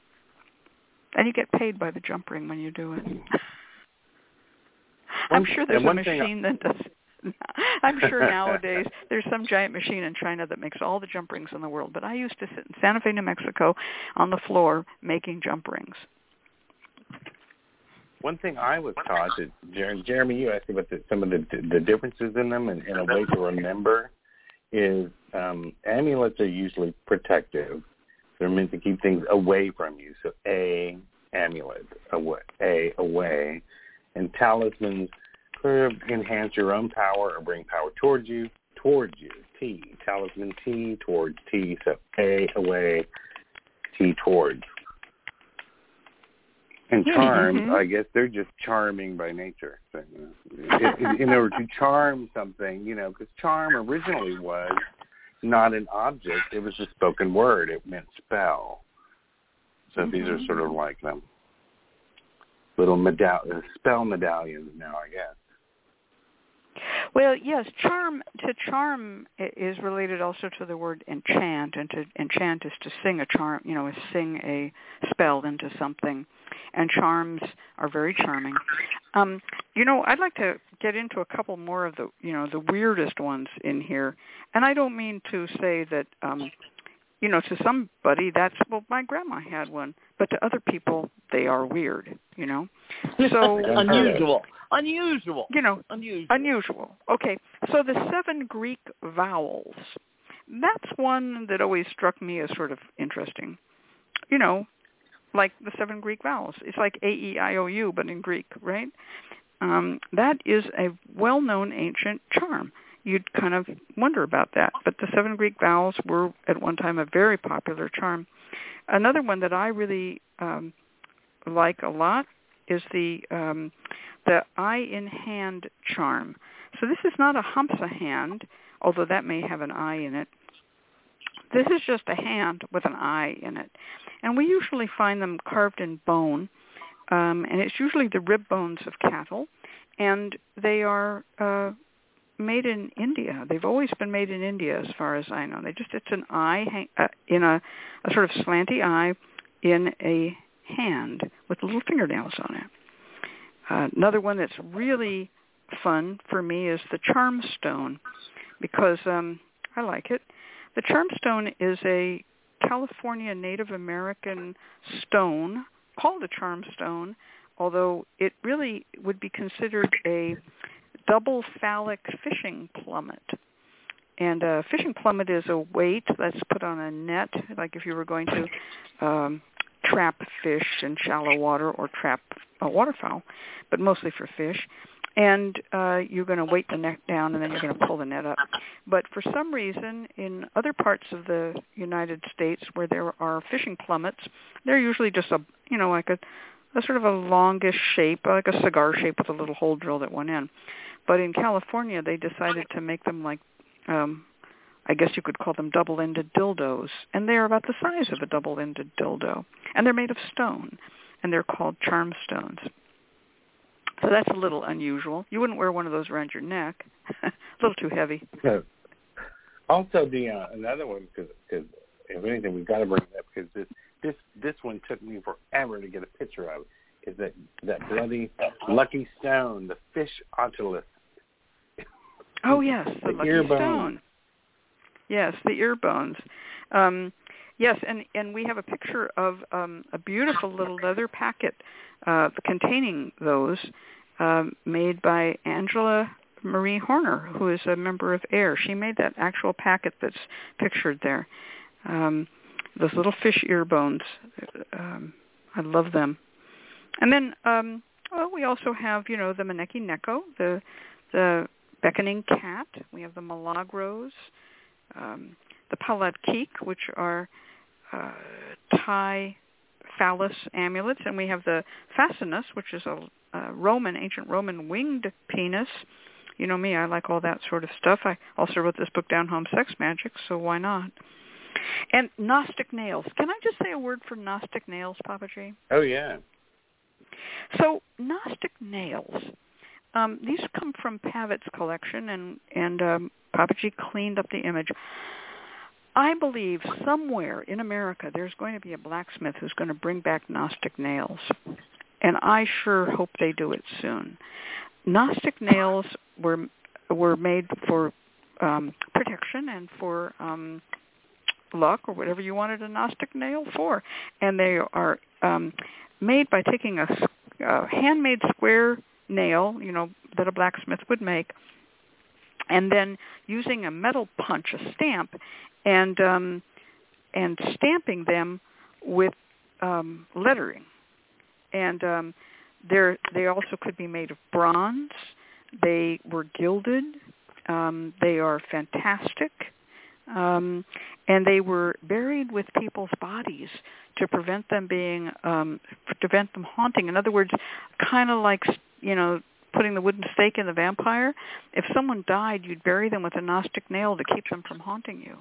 and you get paid by the jump ring when you do it i'm sure there's a machine that does I'm sure nowadays there's some giant machine in China that makes all the jump rings in the world. But I used to sit in Santa Fe, New Mexico, on the floor making jump rings. One thing I was taught that Jeremy, you asked about the, some of the the differences in them and, and a way to remember is um, amulets are usually protective. They're meant to keep things away from you. So a amulet away, a away, and talismans sort of enhance your own power or bring power towards you, towards you. T, talisman T, towards T. So A, away, T, towards. And charms, mm-hmm. I guess they're just charming by nature. So, you know, in, in order to charm something, you know, because charm originally was not an object; it was a spoken word. It meant spell. So mm-hmm. these are sort of like them little medall- spell medallions now, I guess. Well, yes, charm to charm is related also to the word enchant, and to enchant is to sing a charm, you know, sing a spell into something, and charms are very charming. Um, you know, I'd like to get into a couple more of the, you know, the weirdest ones in here, and I don't mean to say that, um, you know, to somebody that's well, my grandma had one, but to other people they are weird, you know. So unusual. Unusual. You know, unusual. Unusual. Okay. So the seven Greek vowels. That's one that always struck me as sort of interesting. You know, like the seven Greek vowels. It's like A E I O U but in Greek, right? Um, that is a well-known ancient charm. You'd kind of wonder about that, but the seven Greek vowels were at one time a very popular charm. Another one that I really um, like a lot is the um, the eye in hand charm. So this is not a Hamsa hand, although that may have an eye in it. This is just a hand with an eye in it. And we usually find them carved in bone, um, and it's usually the rib bones of cattle, and they are uh, made in India. They've always been made in India, as far as I know. They just it's an eye hang, uh, in a, a sort of slanty eye in a hand with little fingernails on it. Uh, another one that's really fun for me is the charm stone because um, I like it. The charmstone is a California Native American stone called a charmstone, although it really would be considered a double phallic fishing plummet. And a fishing plummet is a weight that's put on a net, like if you were going to um, trap fish in shallow water or trap a waterfowl, but mostly for fish. And uh, you're going to weight the net down, and then you're going to pull the net up. But for some reason, in other parts of the United States where there are fishing plummets, they're usually just a, you know, like a, a sort of a longish shape, like a cigar shape with a little hole drilled at one end. But in California, they decided to make them like um, I guess you could call them double-ended dildos, and they are about the size of a double-ended dildo, and they're made of stone, and they're called charm stones. So that's a little unusual. You wouldn't wear one of those around your neck; a little too heavy. No. Also, the uh, another one because if anything, we've got to bring it up because this this this one took me forever to get a picture of. Is that that bloody lucky stone, the fish otolith? Oh yes, the, the lucky stone. Yes, the ear bones. Um, yes, and and we have a picture of um, a beautiful little leather packet uh, containing those, um, made by Angela Marie Horner, who is a member of AIRR. She made that actual packet that's pictured there. Um, those little fish ear bones. Um, I love them. And then, um, well, we also have, you know, the Maneki Neko, the the beckoning cat. We have the Milagros um, the Palad Khik, which are uh, Thai phallus amulets, and we have the Fascinus, which is a, a Roman, ancient Roman winged penis. You know me, I like all that sort of stuff. I also wrote this book down home, Sex Magic, so why not? And Gnostic nails. Can I just say a word for Gnostic nails, Papa Gee? Oh yeah. So Gnostic nails um, these come from Pavitt's collection, and and um, Papa Gee cleaned up the image. I believe somewhere in America there's going to be a blacksmith who's going to bring back Gnostic nails, and I sure hope they do it soon. Gnostic nails were were made for um, protection and for um, luck or whatever you wanted a Gnostic nail for, and they are um, made by taking a, a handmade square nail, you know, that a blacksmith would make, and then using a metal punch, a stamp, and um, and stamping them with um, lettering, and um, they they also could be made of bronze. They were gilded. Um, they are fantastic. Um, and they were buried with people's bodies to prevent them being um, prevent them haunting. In other words, kind of like you know putting the wooden stake in the vampire. If someone died, you'd bury them with a Gnostic nail to keep them from haunting you.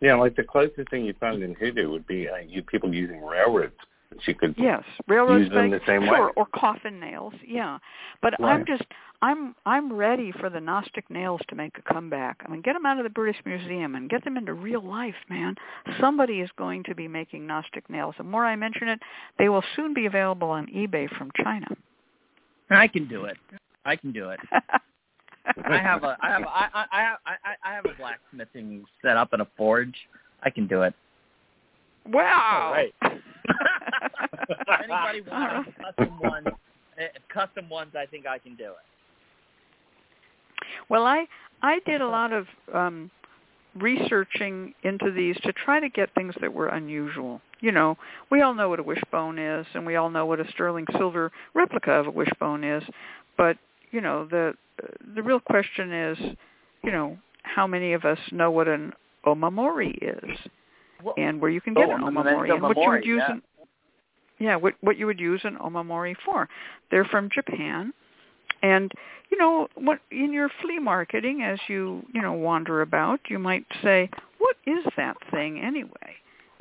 Yeah, like the closest thing you found in hoodoo would be uh, you people using railroads. She could yes, railroad use them the same sure, way. or coffin nails. Yeah, but Right. I'm just I'm I'm ready for the Gnostic nails to make a comeback. I mean, get them out of the British Museum and get them into real life, man. Somebody is going to be making Gnostic nails. The more I mention it, they will soon be available on eBay from China. I can do it. I can do it. I have a I have a, I, I I have I, I have a blacksmithing set up in a forge. I can do it. wow. All right. Anybody want custom ones? eh, Custom ones, I think I can do it. Well, I I did a lot of um researching into these to try to get things that were unusual. You know, we all know what a wishbone is and we all know what a sterling silver replica of a wishbone is, but you know, the the real question is, you know, how many of us know what an omamori is Well, and where you can get oh, an omamori and what you would use yeah. an yeah, what what you would use an omamori for. They're from Japan. And you know, what in your flea marketing as you, you know, wander about, you might say, "What is that thing anyway?"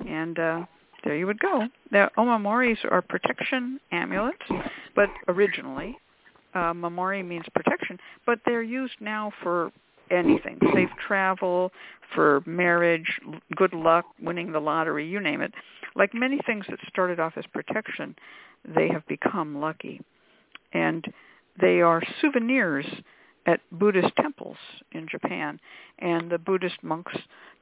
And uh there you would go. The omamoris are protection amulets, but originally uh mamori means protection, but they're used now for anything, safe travel, for marriage, good luck, winning the lottery, you name it. Like many things that started off as protection, they have become lucky. And they are souvenirs at Buddhist temples in Japan. And the Buddhist monks,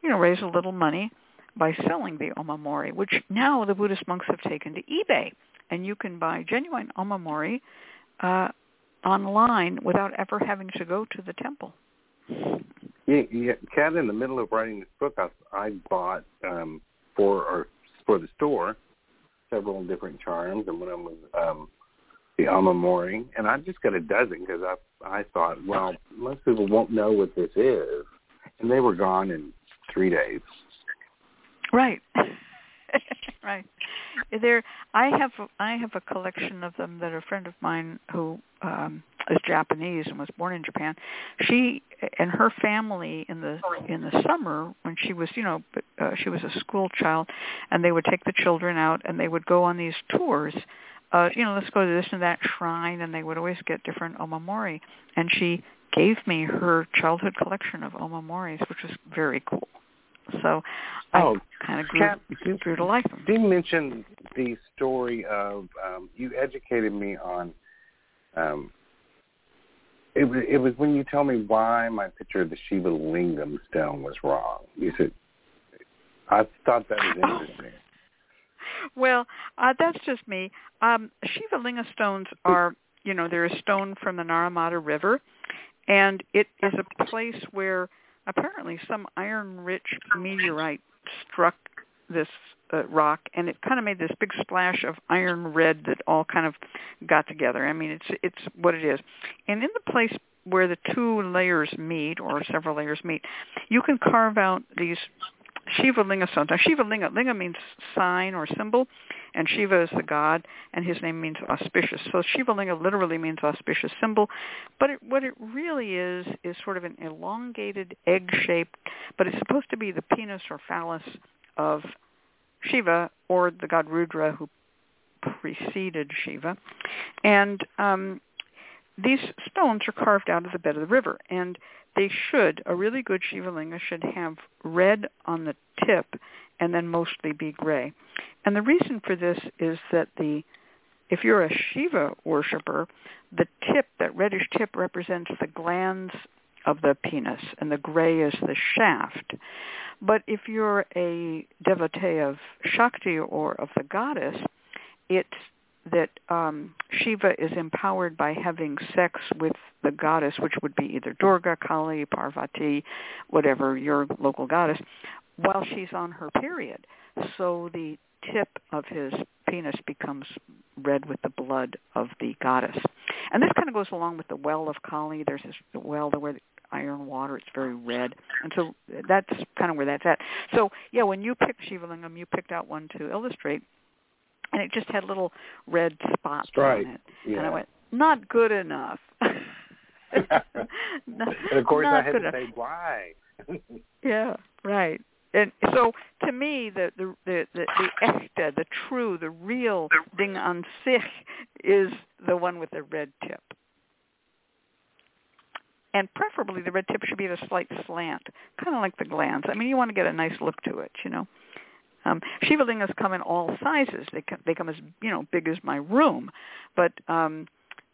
you know, raise a little money by selling the omamori, which now the Buddhist monks have taken to eBay. And you can buy genuine omamori uh, online without ever having to go to the temple. Yeah, yeah, Kat, in the middle of writing this book, I, I bought um, for or for the store several different charms, and one of them was um, the omamori, and I just got a dozen because I I thought, well, most people won't know what this is, and they were gone in three days. Right. right. There I have I have a collection of them that a friend of mine who um is Japanese and was born in Japan. She and her family in the in the summer when she was, you know, uh, she was a school child and they would take the children out and they would go on these tours uh, you know, let's go to this and that shrine, and they would always get different omamori. And she gave me her childhood collection of omamoris, which was very cool. So Oh, kind of grew, Kat, grew to like them. you mentioned the story of um, you educated me on. Um, it was it was when you tell me why my picture of the Shiva Lingam stone was wrong. You said I thought that was interesting. Well, uh, that's just me. Um, Shiva Linga stones are, you know, they're a stone from the Narmada River, and it is a place where apparently some iron-rich meteorite struck this uh, rock, and it kind of made this big splash of iron red that all kind of got together. I mean, it's it's what it is. And in the place where the two layers meet, or several layers meet, you can carve out these Shiva Linga. Now, Shiva Linga, Linga means sign or symbol, and Shiva is the god, and his name means auspicious. So Shiva Linga literally means auspicious symbol, but it, what it really is is sort of an elongated egg-shaped, but it's supposed to be the penis or phallus of Shiva or the god Rudra who preceded Shiva, and um, these stones are carved out of the bed of the river, and they should, a really good Shiva linga should have red on the tip and then mostly be gray. And the reason for this is that the if you're a Shiva worshiper, the tip, that reddish tip represents the glands of the penis and the gray is the shaft. But if you're a devotee of Shakti or of the goddess, it's that um, Shiva is empowered by having sex with the goddess, which would be either Durga, Kali, Parvati, whatever your local goddess, while she's on her period. So the tip of his penis becomes red with the blood of the goddess. And this kind of goes along with the well of Kali. There's this well where the iron water. It's very red. And so that's kind of where that's at. So yeah, when you picked Shiva Lingam, you picked out one to illustrate and it just had little red spots right. on it. Yeah. And I went, not good enough. not, and of course, I had to enough. say why. Yeah, right. And so, to me, the the the the, the echte, the true, the real ding an sich is the one with the red tip. And preferably, the red tip should be at a slight slant, kind of like the glands. I mean, you want to get a nice look to it, you know. Um, Shiva lingas come in all sizes. They come, they come as you know big as my room, but um,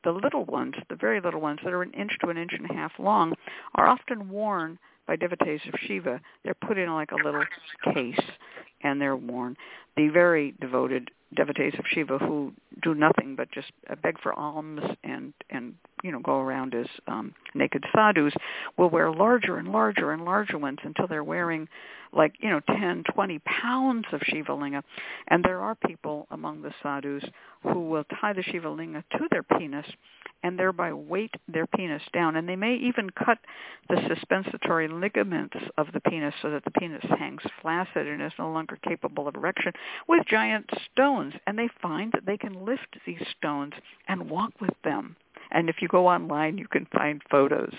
the little ones, the very little ones that are an inch to an inch and a half long, are often worn by devotees of Shiva. They're put in like a little case and they're worn. The very devoted devotees of Shiva who do nothing but just uh, beg for alms and and you know go around as um, naked sadhus will wear larger and larger and larger ones until they're wearing like you know 10 20 pounds of shiva linga and there are people among the sadhus who will tie the shiva linga to their penis and thereby weight their penis down and they may even cut the suspensory ligaments of the penis so that the penis hangs flaccid and is no longer capable of erection with giant stones and they find that they can lift these stones and walk with them. And if you go online you can find photos.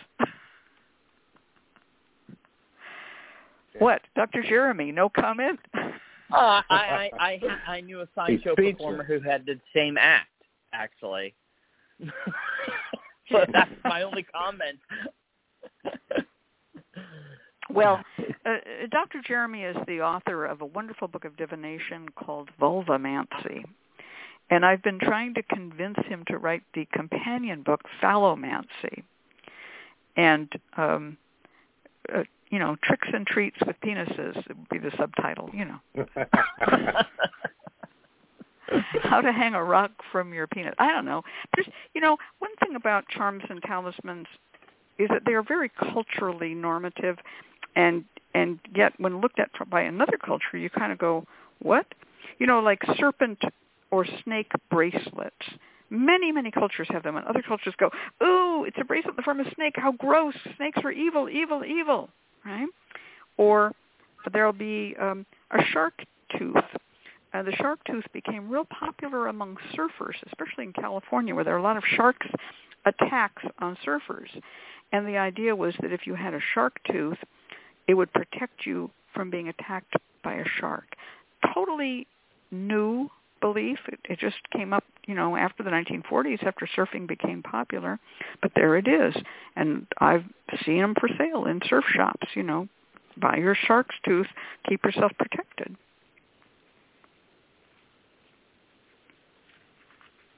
What? Dr jeremy no comment? Uh, I, I I I knew a sideshow performer who had the same act actually. so that's my only comment. Well, uh, Dr. Jeremy is the author of a wonderful book of divination called Vulvamancy. And I've been trying to convince him to write the companion book, Phallomancy. And, um, uh, you know, Tricks and Treats with Penises would be the subtitle, you know. How to hang a rock from your penis. I don't know. There's, you know, one thing about charms and talismans is that they are very culturally normative and and yet when looked at by another culture you kind of go what? You know like serpent or snake bracelets. Many many cultures have them and other cultures go ooh it's a bracelet in the form of a snake. How gross. Snakes are evil evil evil. Right? Or there'll be um a shark tooth. Uh, the shark tooth became real popular among surfers especially in california where there are a lot of sharks attacks on surfers. And the idea was that if you had a shark tooth it would protect you from being attacked by a shark. Totally new belief. It, it just came up, you know, after the 1940s, after surfing became popular. But there it is, and I've seen them for sale in surf shops. You know, buy your shark's tooth, keep yourself protected.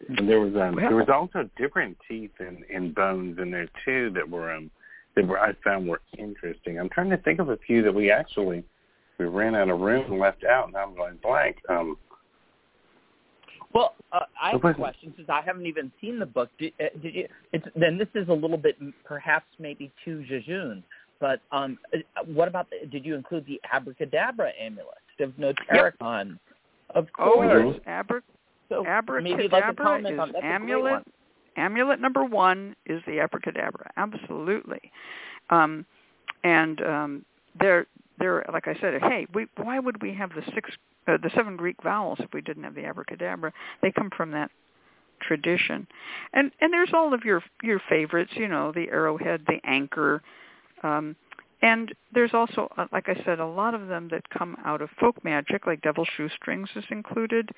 And there was um, Well- there was also different teeth and, and bones in there too that were um that were I found were interesting. I'm trying to think of a few that we actually we ran out of room and left out, and I'm going blank. Um, Well, uh, I have a question since I haven't even seen the book. Did, uh, did you? It's, then this is a little bit, perhaps maybe too jejune. But um, uh, what about? The, did you include the abracadabra amulet of Notaricon? Of Oh, course. yes, Abra- So maybe like to abracadabra comment is on that's a amulet. Amulet number one is the abracadabra. Absolutely, um, and um, they're they're like I said. Hey, we, why would we have the six, uh, the seven Greek vowels if we didn't have the abracadabra? They come from that tradition, and and there's all of your your favorites. You know, the arrowhead, the anchor. Um, and there's also, uh, like I said, a lot of them that come out of folk magic, like devil shoestrings is included,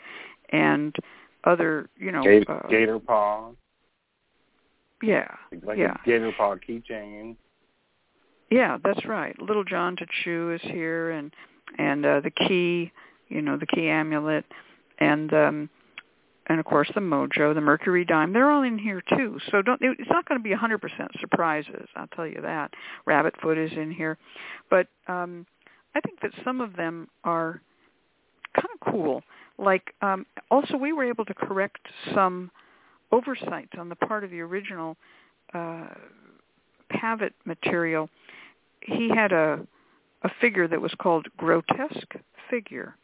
and other, you know, gator, uh, gator paw. Yeah. Like yeah. a gator paw keychain. Yeah, that's right. Little John to Chew is here, and and uh, the key, you know, the key amulet, and um, and of course the mojo, the mercury dime. They're all in here too. So don't. It's not going to be a 100% surprises. I'll tell you that. Rabbit foot is in here, but um, I think that some of them are kind of cool. Like um, also, we were able to correct some oversights on the part of the original uh, Pavitt material he had a a figure that was called grotesque figure.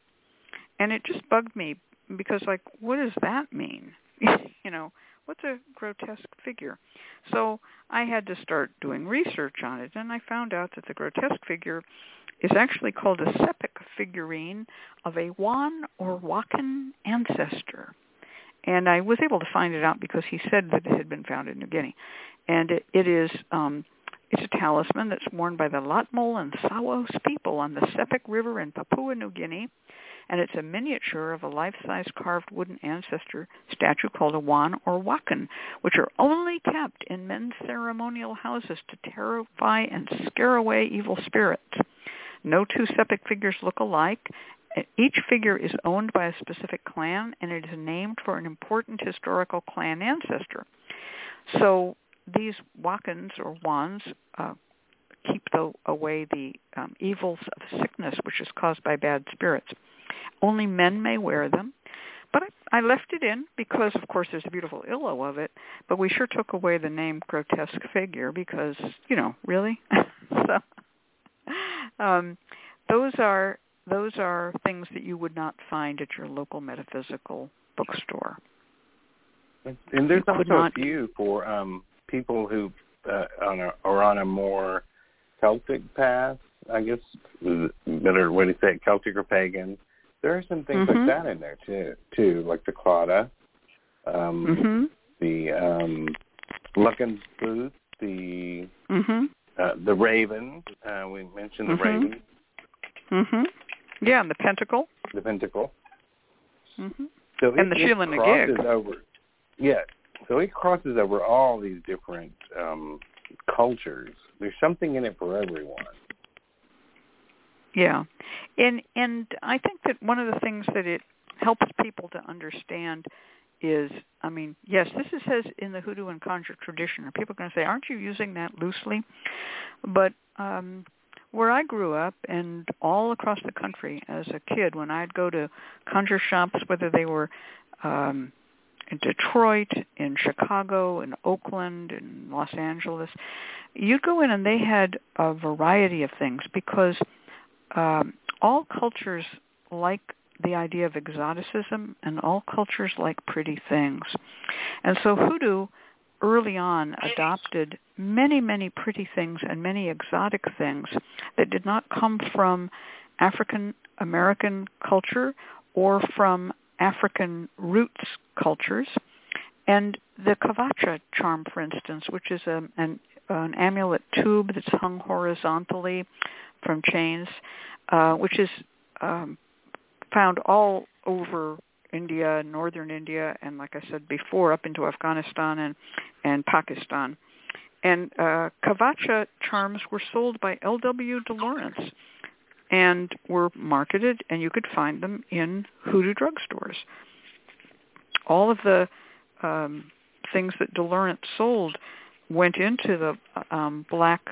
And it just bugged me because like what does that mean? You know what's a grotesque figure? So i had to start doing research on it and i found out that the grotesque figure is actually called a sepik figurine of a wan or wakan ancestor and i was able to find it out because he said that it had been found in new guinea and it, it is um it's a talisman that's worn by the Iatmul and Sawos people on the Sepik River in Papua New Guinea, and it's a miniature of a life-size carved wooden ancestor statue called a wan or wakan, which are only kept in men's ceremonial houses to terrify and scare away evil spirits. No two Sepik figures look alike. Each figure is owned by a specific clan, and it is named for an important historical clan ancestor. So these wakans or wands uh, keep the, away the um, evils of sickness, which is caused by bad spirits. Only men may wear them. But I, I left it in because, of course, there's a beautiful illo of it. But we sure took away the name grotesque figure because, you know, really. so um, those are those are things that you would not find at your local metaphysical bookstore. And there's You also not- a few for um, people who uh, on a, are on a more Celtic path, I guess, better way to say it, Celtic or pagan. There are some things Mhm. like that in there too, too, like the Claddagh, um, Mhm. the um, Luckin's Booth, the Mhm. uh, the Raven. Uh, we mentioned the Mhm. Raven, Mhm. Yeah, and the pentacle. the Pentacle. Mhm. So And it, the it shield and the crosses gig. over. Yeah, so it crosses over all these different um, cultures. There's something in it for everyone. Yeah, and and I think that one of the things that it helps people to understand is, I mean, yes, this is says in the hoodoo and conjure tradition. Are people going to say, aren't you using that loosely? But um, where I grew up and all across the country as a kid, when I'd go to conjure shops, whether they were um, in Detroit, in Chicago, in Oakland, in Los Angeles, you'd go in and they had a variety of things because um, all cultures like the idea of exoticism and all cultures like pretty things. And so hoodoo early on adopted many, many pretty things and many exotic things that did not come from African American culture or from African roots cultures. And the kavacha charm, for instance, which is a, an, an amulet tube that's hung horizontally from chains, uh, which is um, found all over India, northern India, and like I said before, up into Afghanistan and and Pakistan. And uh, Kavacha charms were sold by L.W. de Laurence and were marketed, and you could find them in hoodoo drugstores. All of the um, things that de Laurence sold went into the um, black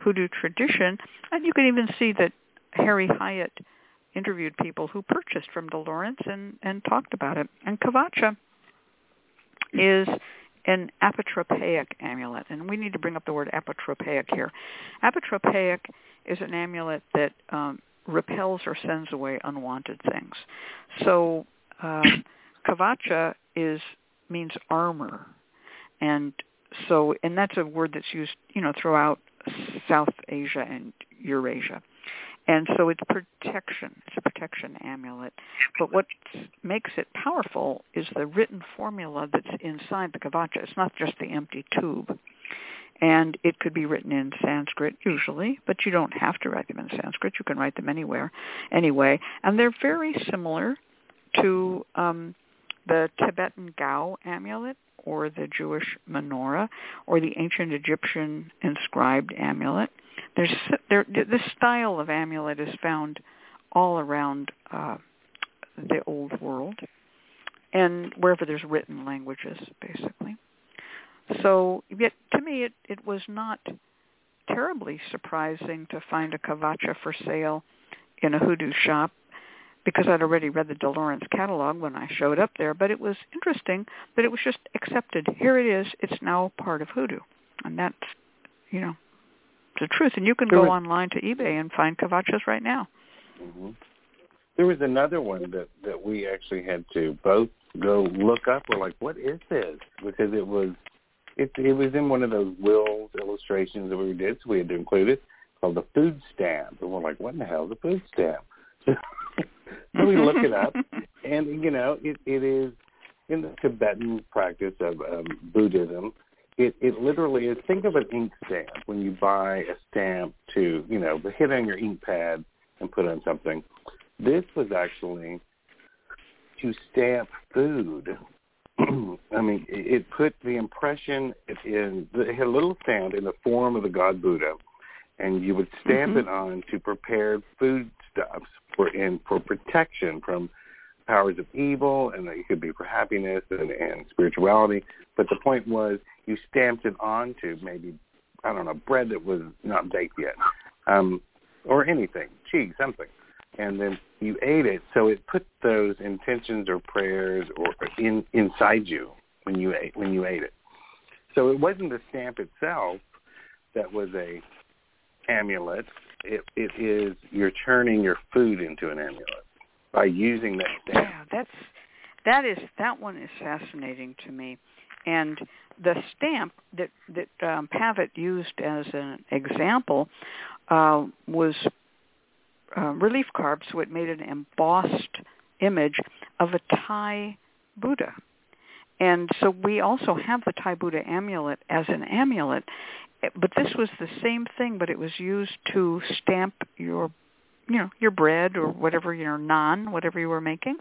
hoodoo tradition, and you can even see that Harry Hyatt interviewed people who purchased from de Laurence and, and talked about it. And Kavacha is an apotropaic amulet, and we need to bring up the word apotropaic here. Apotropaic is an amulet that um, repels or sends away unwanted things. So um, Kavacha is means armor, and so and that's a word that's used, you know, throughout South Asia and Eurasia. And so it's protection. It's a protection amulet. But what makes it powerful is the written formula that's inside the kavacha. It's not just the empty tube. And it could be written in Sanskrit usually, but you don't have to write them in Sanskrit. You can write them anywhere, anyway. And they're very similar to um, the Tibetan Gau amulet or the Jewish menorah or the ancient Egyptian inscribed amulet. There's there, this style of amulet is found all around uh, the old world and wherever there's written languages, basically. So, yet to me, it, it was not terribly surprising to find a kavacha for sale in a hoodoo shop because I'd already read the DeLaurence catalog when I showed up there, but it was interesting that it was just accepted. Here it is. It's now part of hoodoo. And that's, you know, the truth. And you can go online to eBay and find kavachas right now. Mm-hmm. There was another one that that we actually had to both go look up. We're like, what is this? Because it was it it was in one of those wills illustrations that we did, so we had to include it called the food stamp. And we're like, what in the hell is a food stamp? so we look it up, and you know, it it is in the Tibetan practice of um, Buddhism. It it literally is. Think of an ink stamp when you buy a stamp to you know hit on your ink pad and put on something. This was actually to stamp food. I mean, it put the impression in. It had a little stamp in the form of the god Buddha, and you would stamp mm-hmm. it on to prepared foodstuffs for in for protection from powers of evil, and that it could be for happiness and, and spirituality. But the point was, you stamped it onto maybe I don't know bread that was not baked yet, um, or anything, cheese, something and then you ate it. So it put those intentions or prayers or in inside you when you ate when you ate it. So it wasn't the stamp itself that was a amulet. It it is you're turning your food into an amulet by using that stamp. Yeah, that's that is that one is fascinating to me. And the stamp that that um, Pavitt used as an example uh, was uh, relief carb, so it made an embossed image of a Thai Buddha. And so we also have the Thai Buddha amulet as an amulet, but this was the same thing, but it was used to stamp your, you know, your bread or whatever your naan, whatever you were making.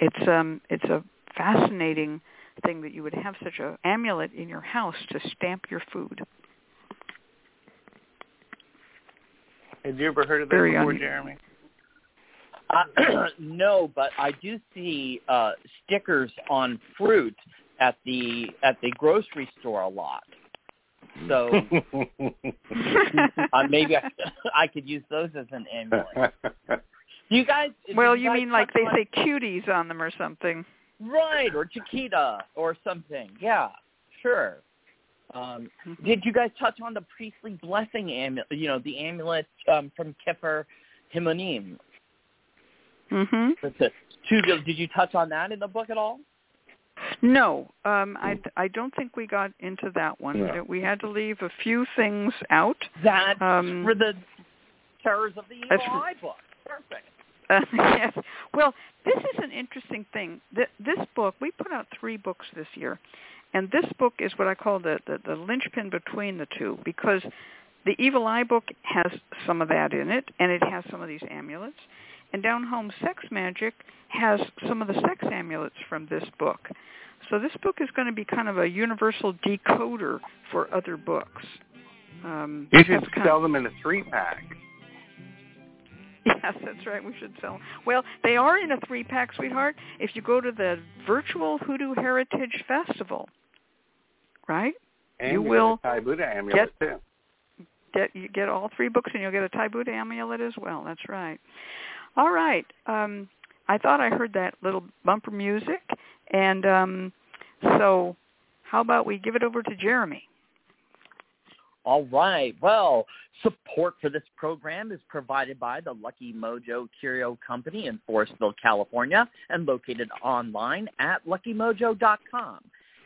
It's um, it's a fascinating thing that you would have such a amulet in your house to stamp your food. Have you ever heard of that Very before, un- Jeremy? Uh, no, but I do see uh, stickers on fruit at the at the grocery store a lot. So uh, maybe I, I could use those as an amulet. You guys? well, you, you guys mean like they say cuties on them or something? right or Chiquita or something? Yeah, sure. Um, Mhm. did you guys touch on the priestly blessing amulet? You know, the amulet um, from Ketef Hinnom. Mhm. That's it. Did you touch on that in the book at all? No, um, I, I don't think we got into that one. No. We had to leave a few things out. That's Um, for the Terrors of the Evil that's Eye book. Perfect. Uh, yes. Well, this is an interesting thing. Th- This book, we put out three books this year, and this book is what I call the, the, the linchpin between the two because the Evil Eye book has some of that in it, and it has some of these amulets, and Down Home Sex Magic has some of the sex amulets from this book. So this book is going to be kind of a universal decoder for other books. Um, You should sell them in a three pack. Yes, that's right. We should sell. Them. Well, they are in a three-pack, sweetheart. If you go to the virtual Hoodoo Heritage Festival, right? And You will Thai Buddha amulet too. Get you get all three books, and you'll get a Thai Buddha amulet as well. That's right. All right. Um, I thought I heard that little bumper music, and um, so how about we give it over to Jeremy? All right. Well, support for this program is provided by the Lucky Mojo Curio Company in Forestville, California, and located online at luckymojo.com,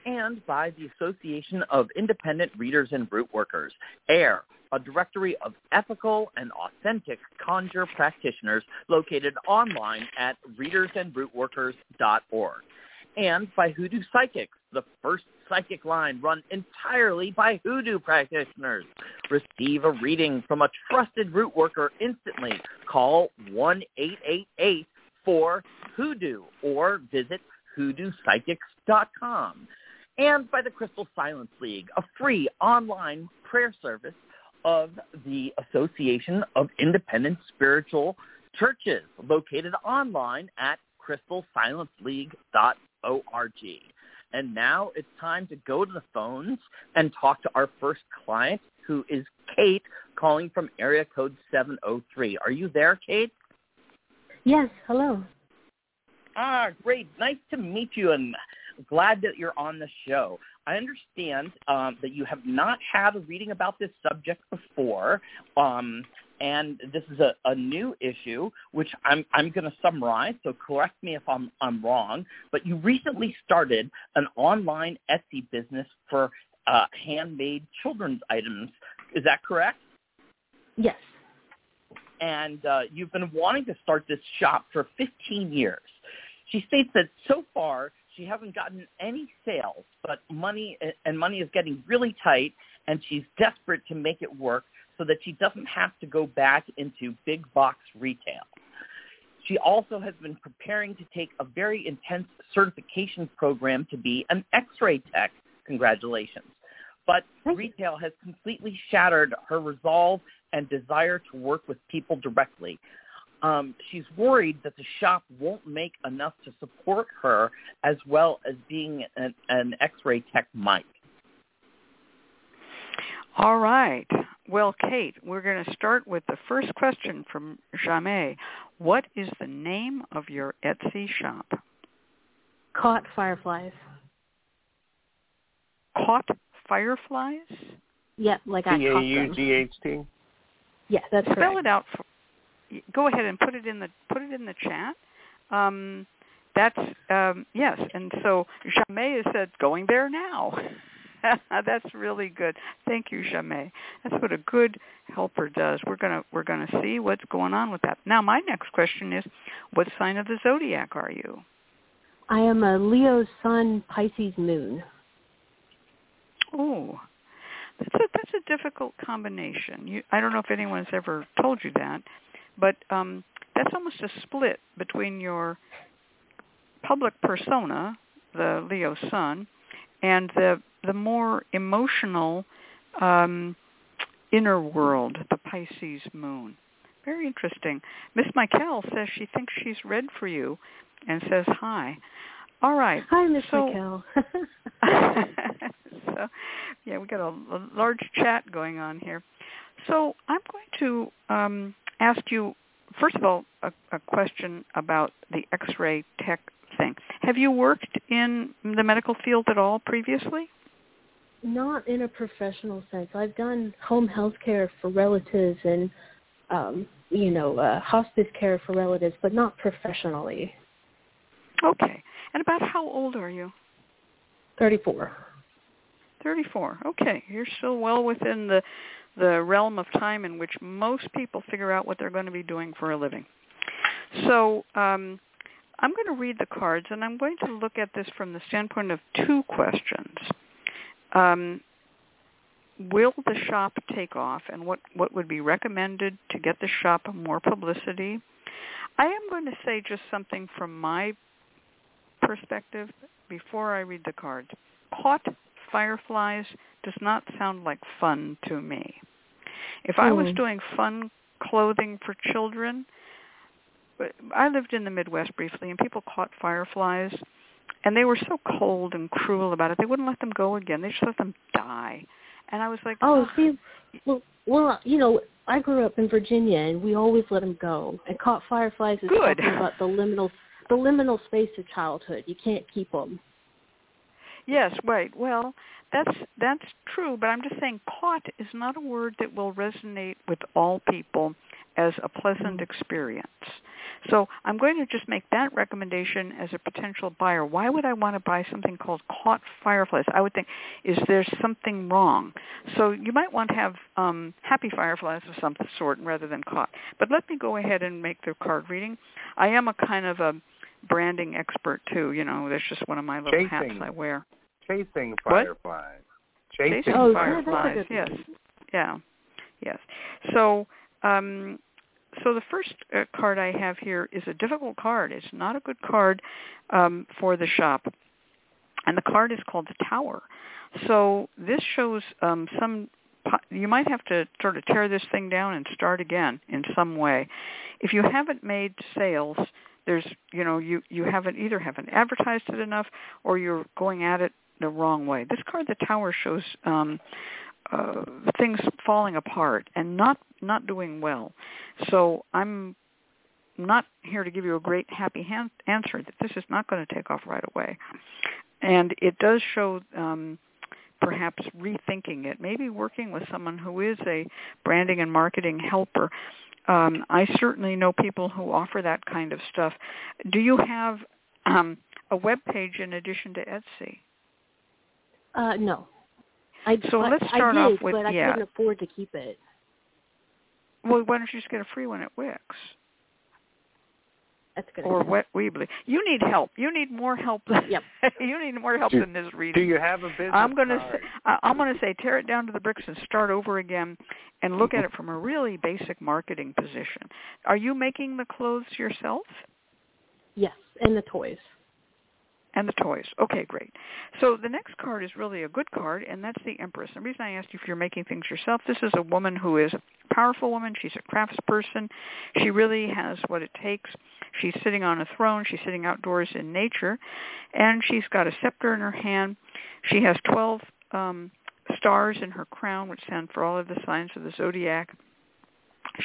and by the Association of Independent Readers and Root Workers, AIRR, a directory of ethical and authentic conjure practitioners located online at readersandrootworkers.org and by Hoodoo Psychics, the first psychic line run entirely by Hoodoo practitioners. Receive a reading from a trusted root worker instantly. Call 1-888-4-HOODOO or visit hoodoopsychics.com. and by the Crystal Silence League, a free online prayer service of the Association of Independent Spiritual Churches, located online at crystalsilenceleague.org. And now it's time to go to the phones and talk to our first client, who is Kate, calling from area code 703. Are you there, Kate? Yes, hello. Ah, great. Nice to meet you and glad that you're on the show. I understand um, that you have not had a reading about this subject before, um, and this is a, a new issue, which I'm, I'm going to summarize, so correct me if I'm, I'm wrong, but you recently started an online Etsy business for uh, handmade children's items. Is that correct? Yes. And uh, you've been wanting to start this shop for 15 years. She states that so far she hasn't gotten any sales, but money and money is getting really tight, and she's desperate to make it work so that she doesn't have to go back into big box retail. She also has been preparing to take a very intense certification program to be an x-ray tech. Congratulations. But retail has completely shattered her resolve and desire to work with people directly. Um, she's worried that the shop won't make enough to support her as well as being an, an x-ray tech might. All right. Well, Kate, we're going to start with the first question from Jamie. What is the name of your Etsy shop? Caught Fireflies. Caught Fireflies? Yeah, like I caught them. C-A-U-G-H-T? Yeah, that's Spell correct. it out. For, go ahead and put it in the put it in the chat. Um, that's um, yes, and so Jamie has said going there now. That's really good. Thank you, Jamie. That's what a good helper does. We're gonna we're gonna see what's going on with that. Now, my next question is, what sign of the zodiac are you? I am a Leo Sun Pisces Moon. Oh, that's a that's a difficult combination. You, I don't know if anyone's ever told you that, but um, that's almost a split between your public persona, the Leo Sun, and the the more emotional um, inner world, the Pisces Moon. Very interesting. Miss Michael says she thinks she's read for you, and says hi. All right. Hi, Miss so, Michael. so, yeah, we got a, a, large chat going on here. So I'm going to um, ask you, first of all, a, a question about the X-ray tech thing. Have you worked in the medical field at all previously? Not in a professional sense. I've done home health care for relatives and, um, you know, uh, hospice care for relatives, but not professionally. Okay. And about how old are you? 34. 34. Okay. You're still well within the the realm of time in which most people figure out what they're going to be doing for a living. So, um, I'm going to read the cards, and I'm going to look at this from the standpoint of two questions. Um, will the shop take off, and what, what would be recommended to get the shop more publicity? I am going to say just something from my perspective before I read the cards. Caught fireflies does not sound like fun to me. If I was Hmm. doing fun clothing for children, I lived in the Midwest briefly, and people caught fireflies, and they were so cold and cruel about it. They wouldn't let them go again. They just let them die. And I was like, Oh, see, well, well, you know, I grew up in Virginia, and we always let them go. And caught fireflies is Good. talking about the liminal, the liminal space of childhood. You can't keep them. Yes, right. Well, that's that's true, but I'm just saying caught is not a word that will resonate with all people as a pleasant Mm. experience. So I'm going to just make that recommendation as a potential buyer. Why would I want to buy something called caught fireflies? I would think, is there something wrong? So you might want to have um, happy fireflies of some sort rather than caught. But let me go ahead and make the card reading. I am a kind of a branding expert too. You know, that's just one of my little hats I wear. Chasing What? fireflies. Chasing Chasing Oh, yeah, that's a fireflies. good yes. one. Yeah. Yes. So, um, so the first uh, card I have here is a difficult card. It's not a good card um, for the shop. and the card is called the Tower. So this shows um, some. You might have to sort of tear this thing down and start again in some way. If you haven't made sales, there's you know you you haven't either haven't advertised it enough or you're going at it the wrong way. This card, the Tower, shows um, uh, things falling apart and not not doing well. So I'm not here to give you a great happy answer that this is not going to take off right away. And it does show um, perhaps rethinking it, maybe working with someone who is a branding and marketing helper. Um, I certainly know people who offer that kind of stuff. Do you have um, a web page in addition to Etsy? Uh, no. I, so let's start I did, off with but I yeah. couldn't afford to keep it. Well, why don't you just get a free one at Wix? That's good. Or Wet Weebly. You need help. You need more help. Than, Yep. you need more help Do- than this reading. Do you have a business I'm going to say I- I'm going to say tear it down to the bricks and start over again and look at it from a really basic marketing position. Are you making the clothes yourself Yes, and the toys. And the toys? Okay, great. So the next card is really a good card and that's the Empress. The reason I asked you if you're making things yourself, this is a woman who is a powerful woman. She's a craftsperson. She really has what it takes. She's sitting on a throne. She's sitting outdoors in nature and she's got a scepter in her hand. She has 12 um stars in her crown, which stand for all of the signs of the zodiac.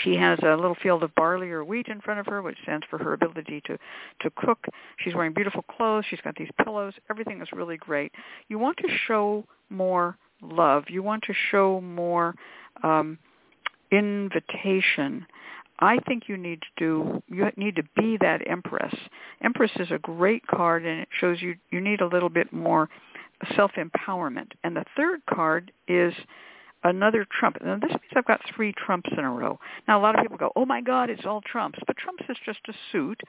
She has a little field of barley or wheat in front of her, which stands for her ability to to cook. She's wearing beautiful clothes. She's got these pillows. Everything is really great. You want to show more love. You want to show more um, invitation. I think you need to do. You need to be that empress. Empress is a great card, and it shows you you need a little bit more self-empowerment. And the third card is another trump. Now this means I've got three trumps in a row. Now a lot of people go, "Oh my God, it's all trumps," but trumps is just a suit,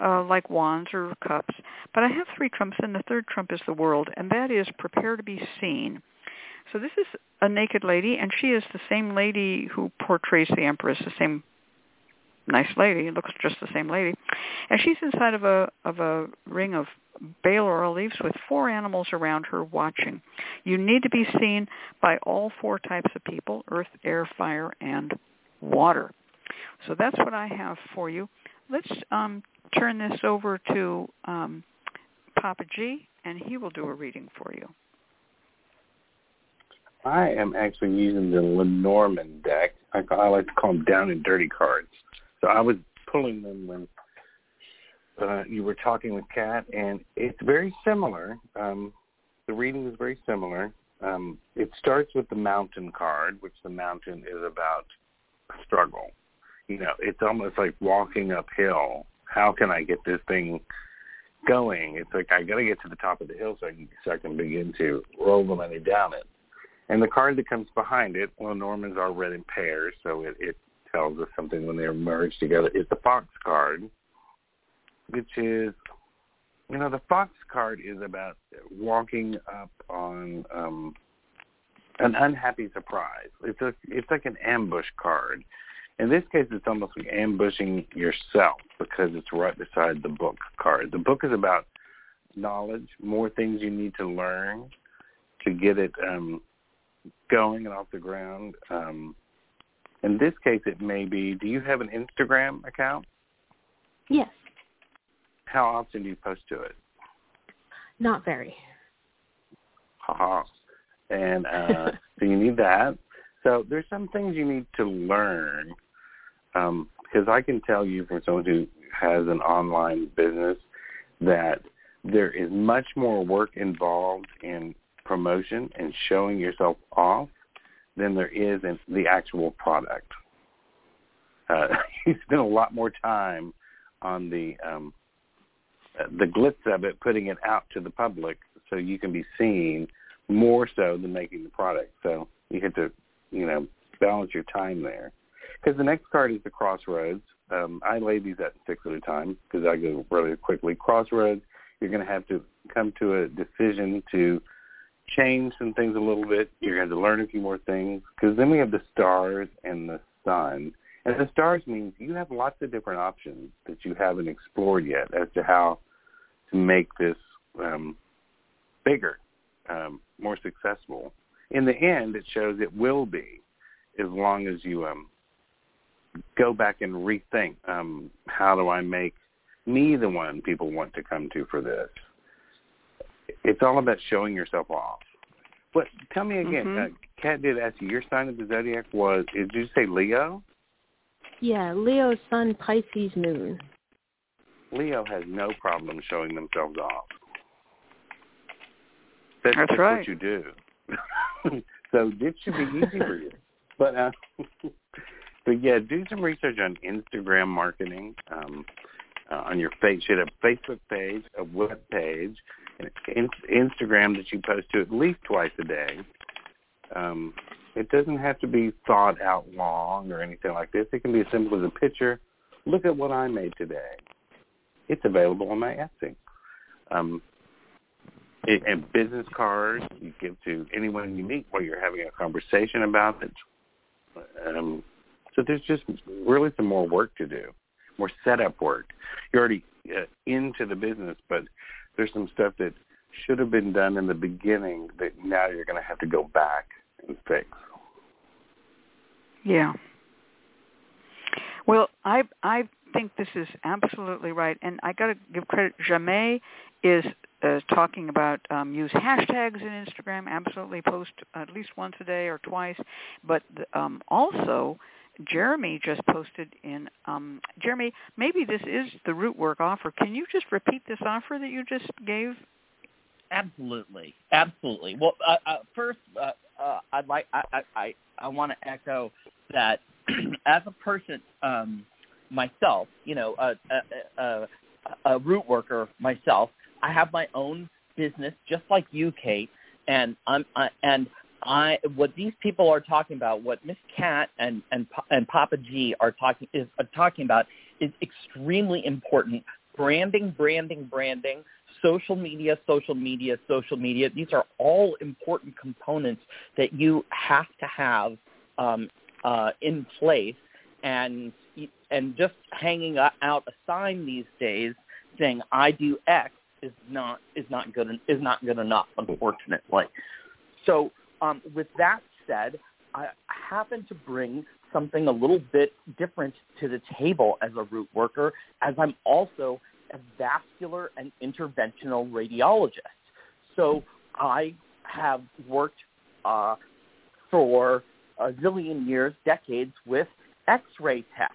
uh, like wands or cups. But I have three trumps, and the third trump is the world, and that is prepare to be seen. So this is a naked lady, and she is the same lady who portrays the empress, the same nice lady. Looks just the same lady, and she's inside of a of a ring of bay laurel leaves with four animals around her watching. You need to be seen by all four types of people: earth, air, fire, and water. So that's what I have for you. Let's um, turn this over to um, Papa Gee, and he will do a reading for you. I am actually using the Lenormand deck. I, I like to call them down and dirty cards. I was pulling them when uh, you were talking with Cat, and it's very similar. Um, the reading is very similar. Um, it starts with the mountain card, which the mountain is about struggle. You know, it's almost like walking uphill. How can I get this thing going? It's like I got to get to the top of the hill so I can so I can begin to roll the money down it. And the card that comes behind it, well, Lenormands are read in pairs, so it, it tells us something when they're merged together, is the Fox card, which is, you know, the Fox card is about walking up on um, an unhappy surprise. It's a, it's like an ambush card. In this case, it's almost like ambushing yourself because it's right beside the book card. The book is about knowledge, more things you need to learn to get it um, going and off the ground. Um, in this case, it may be, do you have an Instagram account? Yes, How often do you post to it? not very. Haha. And uh, so you need that. So there's some things you need to learn um, because I can tell you from someone who has an online business that there is much more work involved in promotion and showing yourself off than there is in the actual product. Uh, you spend a lot more time on the um, the glitz of it, putting it out to the public so you can be seen more so than making the product. So you have to, you know, balance your time there. Because the next card is the crossroads. Um, I lay these at six at a time because I go really quickly. Crossroads, you're going to have to come to a decision to change some things a little bit. You're going to to learn a few more things because then we have the stars and the sun. And the stars means you have lots of different options that you haven't explored yet as to how to make this um, bigger, um, more successful. In the end, it shows it will be, as long as you um, go back and rethink um, how do I make me the one people want to come to for this. It's all about showing yourself off. But tell me again, Mhm. uh, Cat did ask you, your sign of the zodiac was, did you say Leo? Yeah, Leo, Sun, Pisces, Moon. Leo has no problem showing themselves off. That's, That's just right. what you do. so it should be easy for you. But uh, but yeah, do some research on Instagram marketing. Um, uh, on your face, you should have a Facebook page, a web page, and in- Instagram that you post to at least twice a day. Um, it doesn't have to be thought out long or anything like this. It can be as simple as a picture. Look at what I made today. It's available on my Etsy. Um, it, and business cards you give to anyone you meet while you're having a conversation about it. Um, so there's just really some more work to do, more setup work. You're already uh, into the business, but there's some stuff that should have been done in the beginning that now you're going to have to go back and fix. Yeah. Well, I I think this is absolutely right, and I got to give credit. Jamie is uh, talking about um, use hashtags in Instagram. Absolutely, post at least once a day or twice. But um, also, Jeremy just posted in. Um, Jeremy, maybe this is the root work offer. Can you just repeat this offer that you just gave? Absolutely, absolutely. Well, uh, uh, first, uh, uh, I'd like I I I, want to echo that as a person um, myself, you know, a, a, a, a root worker myself, I have my own business, just like you, Kate, and I'm I, and I what these people are talking about, what Miss Cat and and and Papa Gee are talking is are talking about is extremely important. Branding, branding, branding social media, social media, social media. These are all important components that you have to have um, uh, in place. And and just hanging out a sign these days saying I do X is not is not good is not good enough, unfortunately. So um, with that said, I happen to bring something a little bit different to the table as a root worker, as I'm also a vascular and interventional radiologist. So I have worked uh, for a zillion years, decades with X-ray techs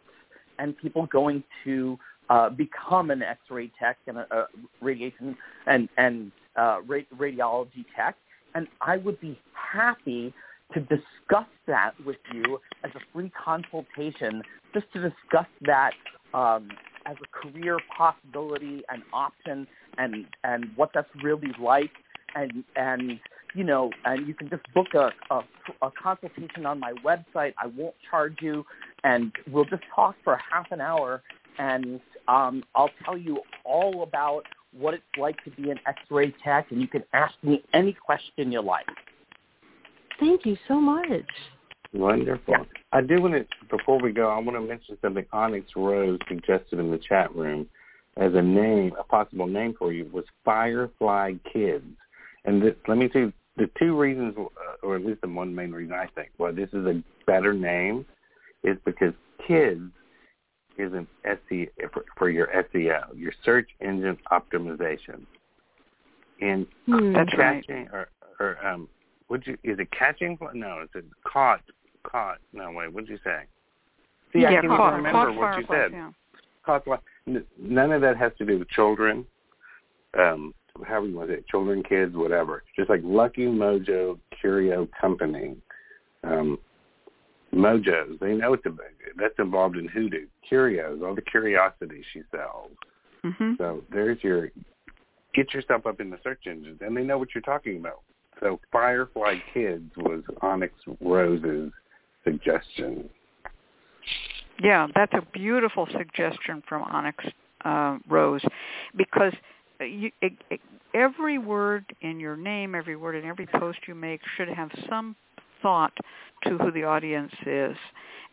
and people going to uh, become an X-ray tech and a, a radiation and and uh, ra- radiology tech, and I would be happy to discuss that with you as a free consultation, just to discuss that um, as a career possibility and option, and and what that's really like, and and you know, and you can just book a, a, a consultation on my website. I won't charge you, and we'll just talk for half an hour, and um, I'll tell you all about what it's like to be an X-ray tech, and you can ask me any question you like. Thank you so much. Wonderful. Yeah. I do want to, before we go, I want to mention something Onyx Rose suggested in the chat room as a name, a possible name for you was Firefly Kids. And this, let me tell you, the two reasons, uh, or at least the one main reason I think why this is a better name is because kids is an SEO for, your SEO, your search engine optimization. And Hmm. That's right. catching or, or um, would you is it catching? No, it's it caught. Caught. No, wait. What'd you say? See, I can't caught, even remember what you said. Yeah. Caught. None of that has to do with children. Um, however you want to say it, children, kids, whatever. Just like Lucky Mojo Curio Company. Um, Mojos, they know it's a, that's involved in hoodoo. Curios, all the curiosities she sells. hmm So there's your get yourself up in the search engines, and they know what you're talking about. So Firefly Kids was Onyx Rose's suggestion. Yeah, that's a beautiful suggestion from Onyx uh, Rose, because you, it, it, every word in your name, every word in every post you make should have some thought to who the audience is,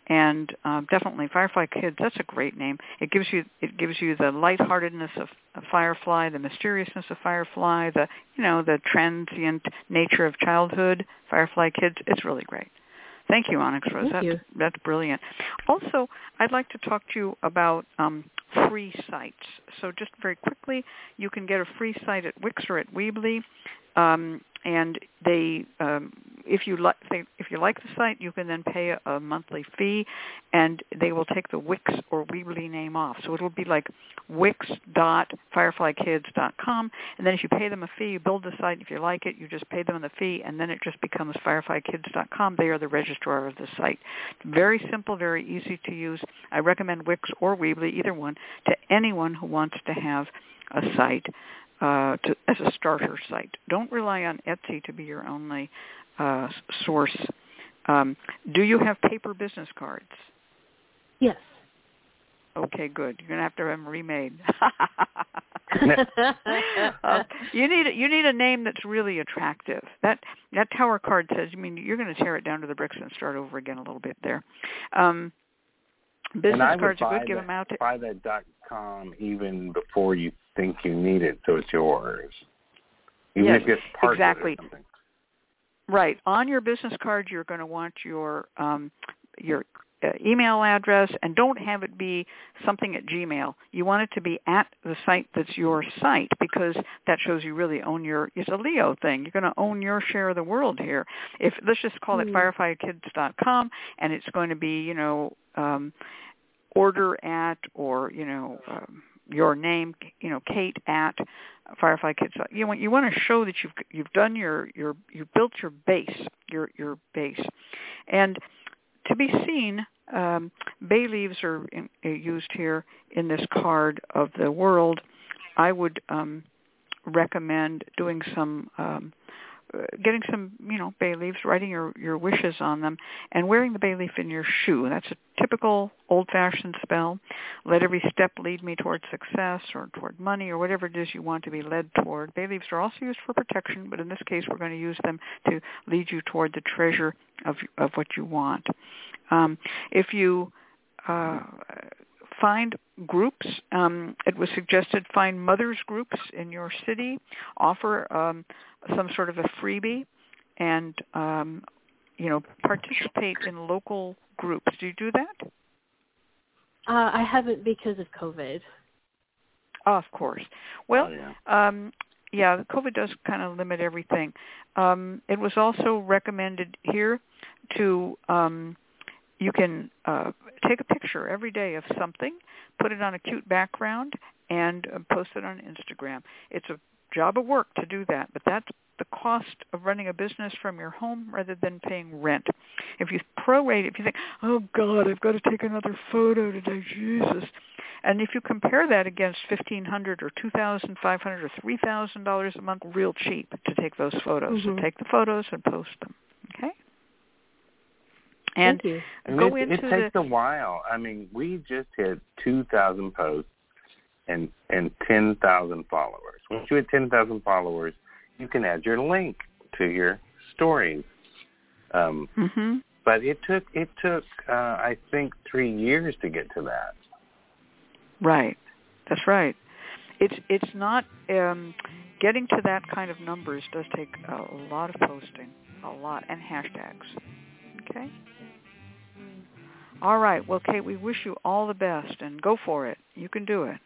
and um, definitely Firefly Kids. That's a great name. It gives you it gives you the lightheartedness of, of Firefly, the mysteriousness of Firefly, the you know the transient nature of childhood. Firefly Kids. It's really great. Thank you, Onyx Rose. Thank that's, you. that's brilliant. Also, I'd like to talk to you about um, free sites. So just very quickly, you can get a free site at Wix or at Weebly. Um, and they um, if you like if you like the site you can then pay a, a monthly fee and they will take the wix or weebly name off. So it'll be like wix.fireflykids.com and then if you pay them a fee you build the site. If you like it you just pay them the fee and then it just becomes fireflykids.com they are the registrar of the site. Very simple very easy to use. I recommend wix or weebly either one to anyone who wants to have a site uh, to, as a starter site. Don't rely on Etsy to be your only uh, source. Um, do you have paper business cards? Yes. Okay, good. You're gonna have to have them remade. uh, you need you need a name that's really attractive. That that tower card says. I mean, you're going to tear it down to the bricks and start over again a little bit there. Um, business and I would cards are buy good. Give that, them out. To, buy that dot com even before you think you need it, so it's yours. Even Yes, if it's part exactly. of it or something. Right. On your business card, you're going to want your um, your uh, email address, and don't have it be something at Gmail. You want it to be at the site that's your site because that shows you really own your. It's a Leo thing. You're going to own your share of the world here. If let's just call it Hmm. fireflykids.com, and it's going to be you know um, order at or you know um, your name, you know Kate at Firefly Kids. You want you want to show that you've you've done your your you've built your base, your your base, and to be seen, um, bay leaves are in, uh, used here in this card of the world. I would um, recommend doing some. Um, getting some, you know, bay leaves, writing your your wishes on them, and wearing the bay leaf in your shoe. That's a typical old-fashioned spell. Let every step lead me toward success or toward money or whatever it is you want to be led toward. Bay leaves are also used for protection, but in this case, we're going to use them to lead you toward the treasure of of what you want. Um, if you uh, find groups. Um, it was suggested find mothers groups in your city, offer um, some sort of a freebie, and um, you know participate in local groups. Do you do that? Uh, I haven't because of COVID. Oh, of course. Well, Oh, yeah. um, yeah, COVID does kind of limit everything. Um, it was also recommended here to um, you can uh, take a picture every day of something, put it on a cute background, and uh, post it on Instagram. It's a job of work to do that, but that's the cost of running a business from your home rather than paying rent. If you prorate, if you think, oh God, I've got to take another photo today, Jesus, and if you compare that against fifteen hundred or two thousand five hundred or three thousand dollars a month, real cheap to take those photos. So Mhm. take the photos and post them. Okay. And Thank you. And go it, into it the takes a while. I mean, we just hit 2,000 posts and and 10,000 followers. Once you hit 10,000 followers, you can add your link to your stories. Um, hmm but it took it took uh, I think three years to get to that. Right. That's right. It's it's not um, getting to that kind of numbers does take a lot of posting, a lot, and hashtags. Okay. All right. Well, Kate, we wish you all the best, and go for it. You can do it.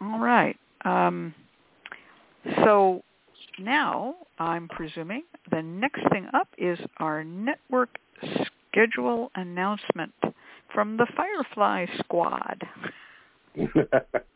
All right. Um, so now I'm presuming the next thing up is our network schedule announcement from the Firefly Squad.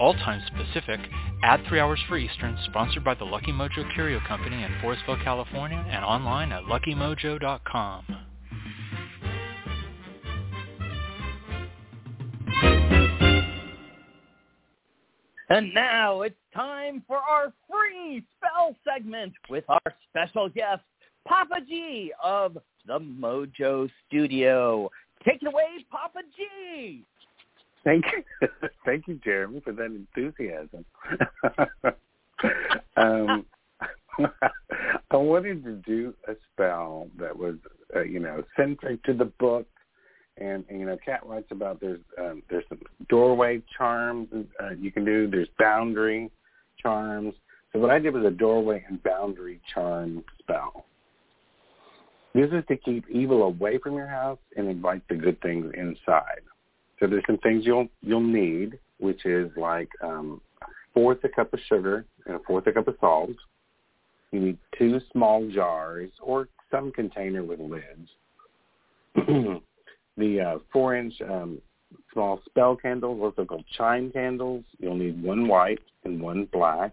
All times Pacific, add 3 hours for Eastern, sponsored by the Lucky Mojo Curio Company in Forestville, California, and online at luckymojo.com. And now it's time for our free spell segment with our special guest, Papa Gee of the Mojo Studio. Take it away, Papa Gee. Thank you, thank you, Jeremy, for that enthusiasm. um, I wanted to do a spell that was, uh, you know, centric to the book, and, and you know, Cat writes about there's um, there's some doorway charms uh, you can do. There's boundary charms. So what I did was a doorway and boundary charm spell. This is to keep evil away from your house and invite the good things inside. So there's some things you'll you'll need, which is like um, fourth a cup of sugar and a fourth a cup of salt. You need two small jars or some container with lids. the uh, four-inch um, small spell candles, also called chime candles. You'll need one white and one black.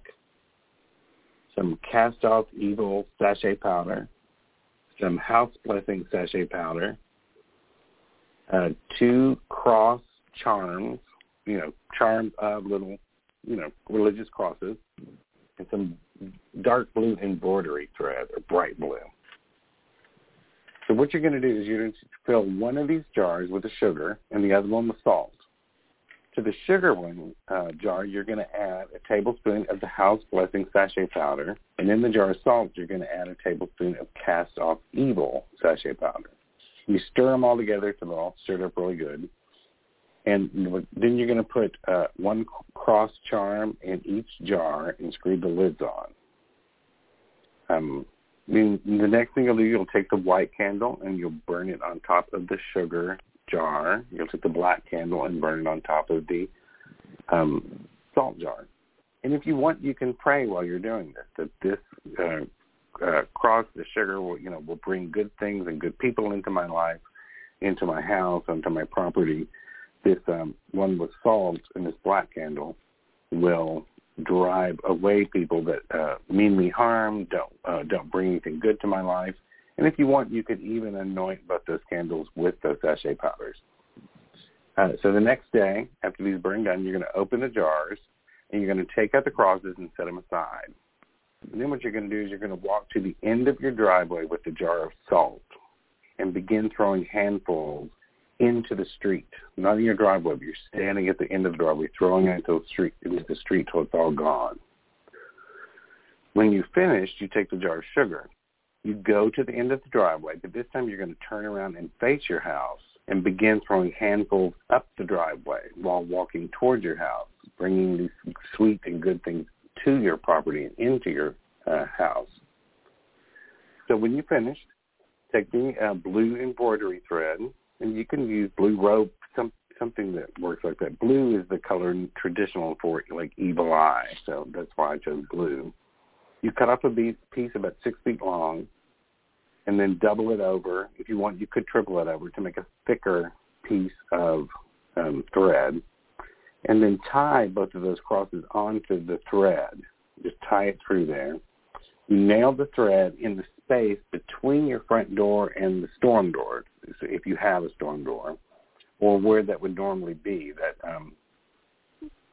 Some cast-off evil sachet powder. Some house blessing sachet powder uh, two cross charms, you know, charms of little, you know, religious crosses, and some dark blue embroidery thread or bright blue. So what you're going to do is you're going to fill one of these jars with the sugar and the other one with salt. To the sugar one uh, jar, you're going to add a tablespoon of the house blessing sachet powder, and in the jar of salt, you're going to add a tablespoon of cast off evil sachet powder. You stir them all together till they're all stirred up really good. And then you're going to put uh, one cross charm in each jar and screw the lids on. Um, then the next thing you'll do, you'll take the white candle and you'll burn it on top of the sugar jar. You'll take the black candle and burn it on top of the um, salt jar. And if you want, you can pray while you're doing this that this uh, uh, cross the sugar will you know will bring good things and good people into my life, into my house, onto my property. This um, one with salt and this black candle will drive away people that uh, mean me harm, don't uh, don't bring anything good to my life. And if you want, you could even anoint both those candles with those sachet powders. Uh, so the next day, after these burn done, you're going to open the jars and you're going to take out the crosses and set them aside. Then what you're going to do is you're going to walk to the end of your driveway with a jar of salt and begin throwing handfuls into the street, not in your driveway, but you're standing at the end of the driveway, throwing it into the street, into the street till it's all gone. When you finish, you take the jar of sugar. You go to the end of the driveway, but this time you're going to turn around and face your house and begin throwing handfuls up the driveway while walking towards your house, bringing these sweet and good things to your property and into your uh, house. So when you finished, take the uh, blue embroidery thread, and you can use blue rope, some something that works like that. Blue is the color traditional for like evil eye, so that's why I chose blue. You cut off a piece about six feet long, and then double it over. If you want, you could triple it over to make a thicker piece of um, thread and then tie both of those crosses onto the thread. Just tie it through there. Nail the thread in the space between your front door and the storm door, so if you have a storm door, or where that would normally be, that um,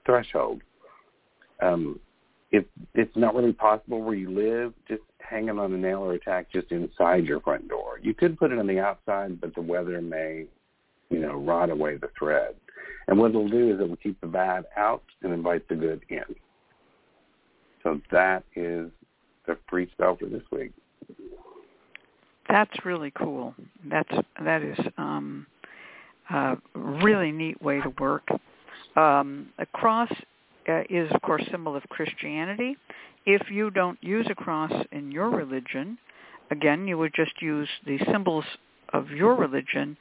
threshold. Um, if it's not really possible where you live, just hang it on a nail or a tack just inside your front door. You could put it on the outside, but the weather may, you know, rot away the thread. And what it'll do is it will keep the bad out and invite the good in. So that is the free spell for this week. That's really cool. That's that is um, a really neat way to work. Um, a cross uh, is, of course, symbol of Christianity. If you don't use a cross in your religion, again, you would just use the symbols of your religion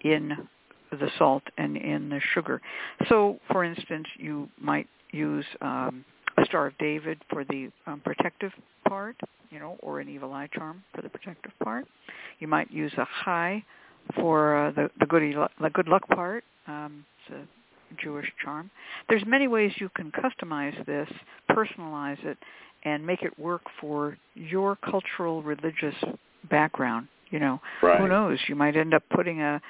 in the salt and in the sugar. So, for instance, you might use um, a Star of David for the um, protective part, you know, or an evil eye charm for the protective part. You might use a chai for uh, the the good the good luck part. Um, it's a Jewish charm. There's many ways you can customize this, personalize it, and make it work for your cultural religious background. You know, right. who knows? You might end up putting a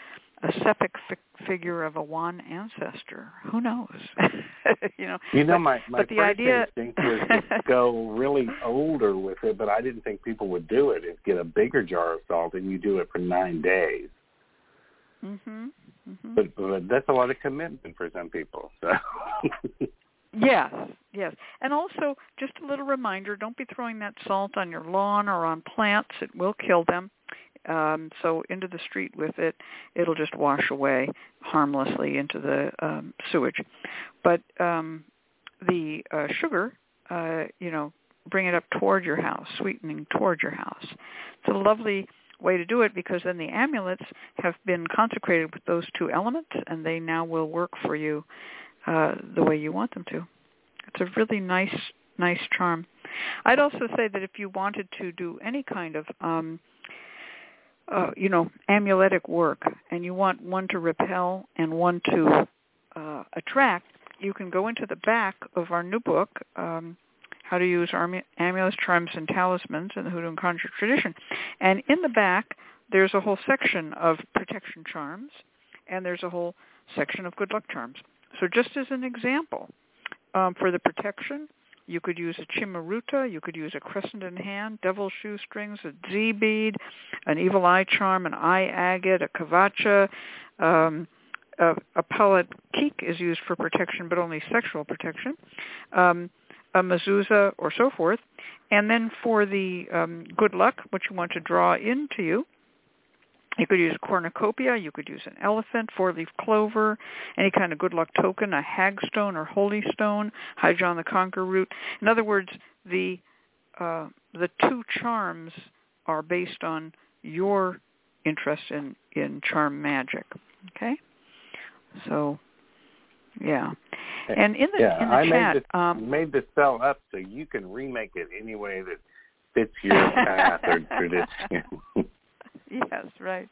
a Sepik fi- figure of a one ancestor. Who knows? you know. You know, but, my my but the first idea... instinct was to go really older with it, but I didn't think people would do it. Is get a bigger jar of salt and you do it for nine days. Mhm. Mm-hmm. But, but that's a lot of commitment for some people. So. Yes, yes. And also, just a little reminder, don't be throwing that salt on your lawn or on plants. It will kill them. Um, so into the street with it, it'll just wash away harmlessly into the um, sewage. But um, the uh, sugar, uh, you know, bring it up toward your house, sweetening toward your house. It's a lovely way to do it because then the amulets have been consecrated with those two elements and they now will work for you uh, the way you want them to. It's a really nice, nice charm. I'd also say that if you wanted to do any kind of, um, uh, you know, amuletic work, and you want one to repel and one to uh, attract, you can go into the back of our new book, um, How to Use Amulets, Charms, and Talismans in the Hoodoo and Conjure Tradition. And in the back, there's a whole section of protection charms, and there's a whole section of good luck charms. So just as an example, um, for the protection, you could use a cimaruta, you could use a crescent in hand, devil's shoestrings, a Z bead, an evil eye charm, an eye agate, a kavacha, um, a, a Palad Khik is used for protection, but only sexual protection, um, a mezuzah, or so forth. And then for the um, good luck, what you want to draw into you, you could use a cornucopia, you could use an elephant, four-leaf clover, any kind of good luck token, a hagstone or holy stone, High John the Conqueror root. In other words, the uh, the two charms are based on your interest in, in charm magic. Okay? So, yeah. And in the, yeah, in the I chat... made this, um, made this spell up so you can remake it any way that fits your path or tradition. Yes, right.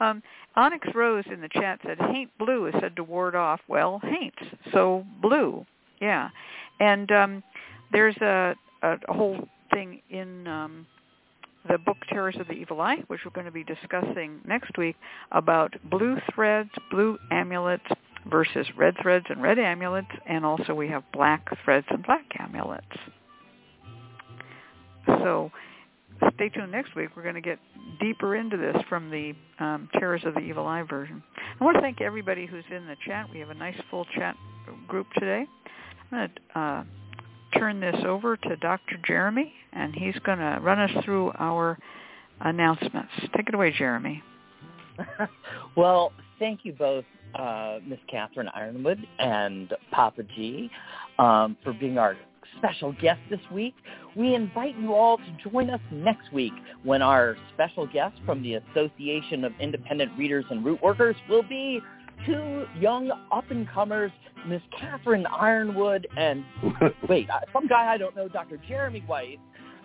Um, Onyx Rose in the chat said, "Haint blue is said to ward off." Well, haints, so blue, yeah. And um, there's a, a, whole thing in um, the book Terrors of the Evil Eye, which we're going to be discussing next week, about blue threads, blue amulets versus red threads and red amulets, and also we have black threads and black amulets. So stay tuned next week. We're going to get deeper into this from the um, Terrors of the Evil Eye version. I want to thank everybody who's in the chat. We have a nice full chat group today. I'm going to uh, turn this over to Dr. Jeremy, and he's going to run us through our announcements. Take it away, Jeremy. well, thank you both, uh, Miss Catherine Yronwode and Papa Gee, um, for being our special guest this week. We invite you all to join us next week when our special guest from the Association of Independent Readers and Root Workers will be two young up-and-comers, Miss Catherine Yronwode and, wait, some guy I don't know, Dr. Jeremy Weiss,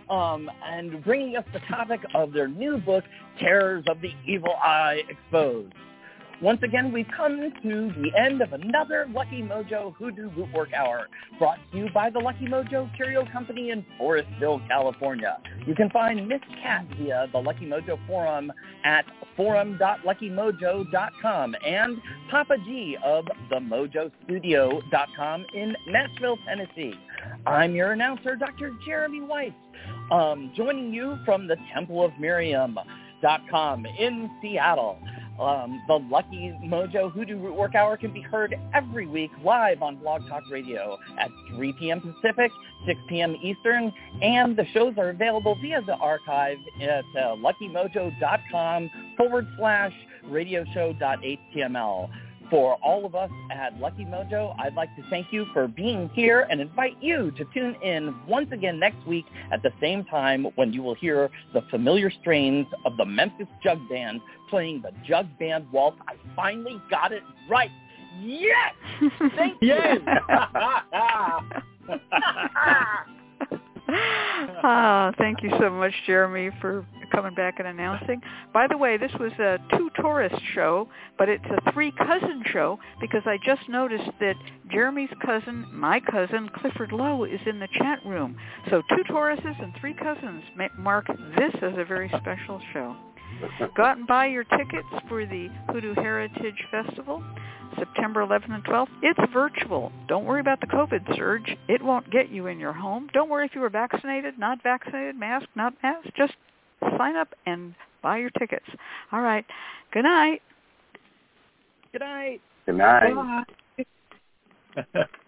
um, and bringing us the topic of their new book, Terrors of the Evil Eye Exposed. Once again, we've come to the end of another Lucky Mojo Hoodoo Rootwork Hour, brought to you by the Lucky Mojo Curio Company in Forestville, California. You can find Miss Cat via the Lucky Mojo forum at forum.luckymojo.com and Papa Gee of themojostudio.com in Nashville, Tennessee. I'm your announcer, Dr. Jeremy Weiss, um, joining you from the Temple of Miriam.com in Seattle. Um, the Lucky Mojo Hoodoo Rootwork Hour can be heard every week live on Blog Talk Radio at 3 p.m. Pacific, 6 p.m. Eastern, and the shows are available via the archive at uh, luckymojo.com forward slash radioshow.html. For all of us at Lucky Mojo, I'd like to thank you for being here and invite you to tune in once again next week at the same time when you will hear the familiar strains of the Memphis Jug Band playing the Jug Band Waltz. I finally got it right. Yes! Thank you! Ah, thank you so much, Jeremy, for coming back and announcing. By the way, this was a two Taurus show, but it's a three cousin show because I just noticed that Jeremy's cousin, my cousin, Clifford Lowe, is in the chat room. So two Tauruses and three cousins mark this as a very special show. Go out and buy your tickets for the Hoodoo Heritage Festival, September 11th and 12th. It's virtual. Don't worry about the COVID surge. It won't get you in your home. Don't worry if you were vaccinated, not vaccinated, masked, not masked. Just sign up and buy your tickets. All right. Good night. Good night. Good night.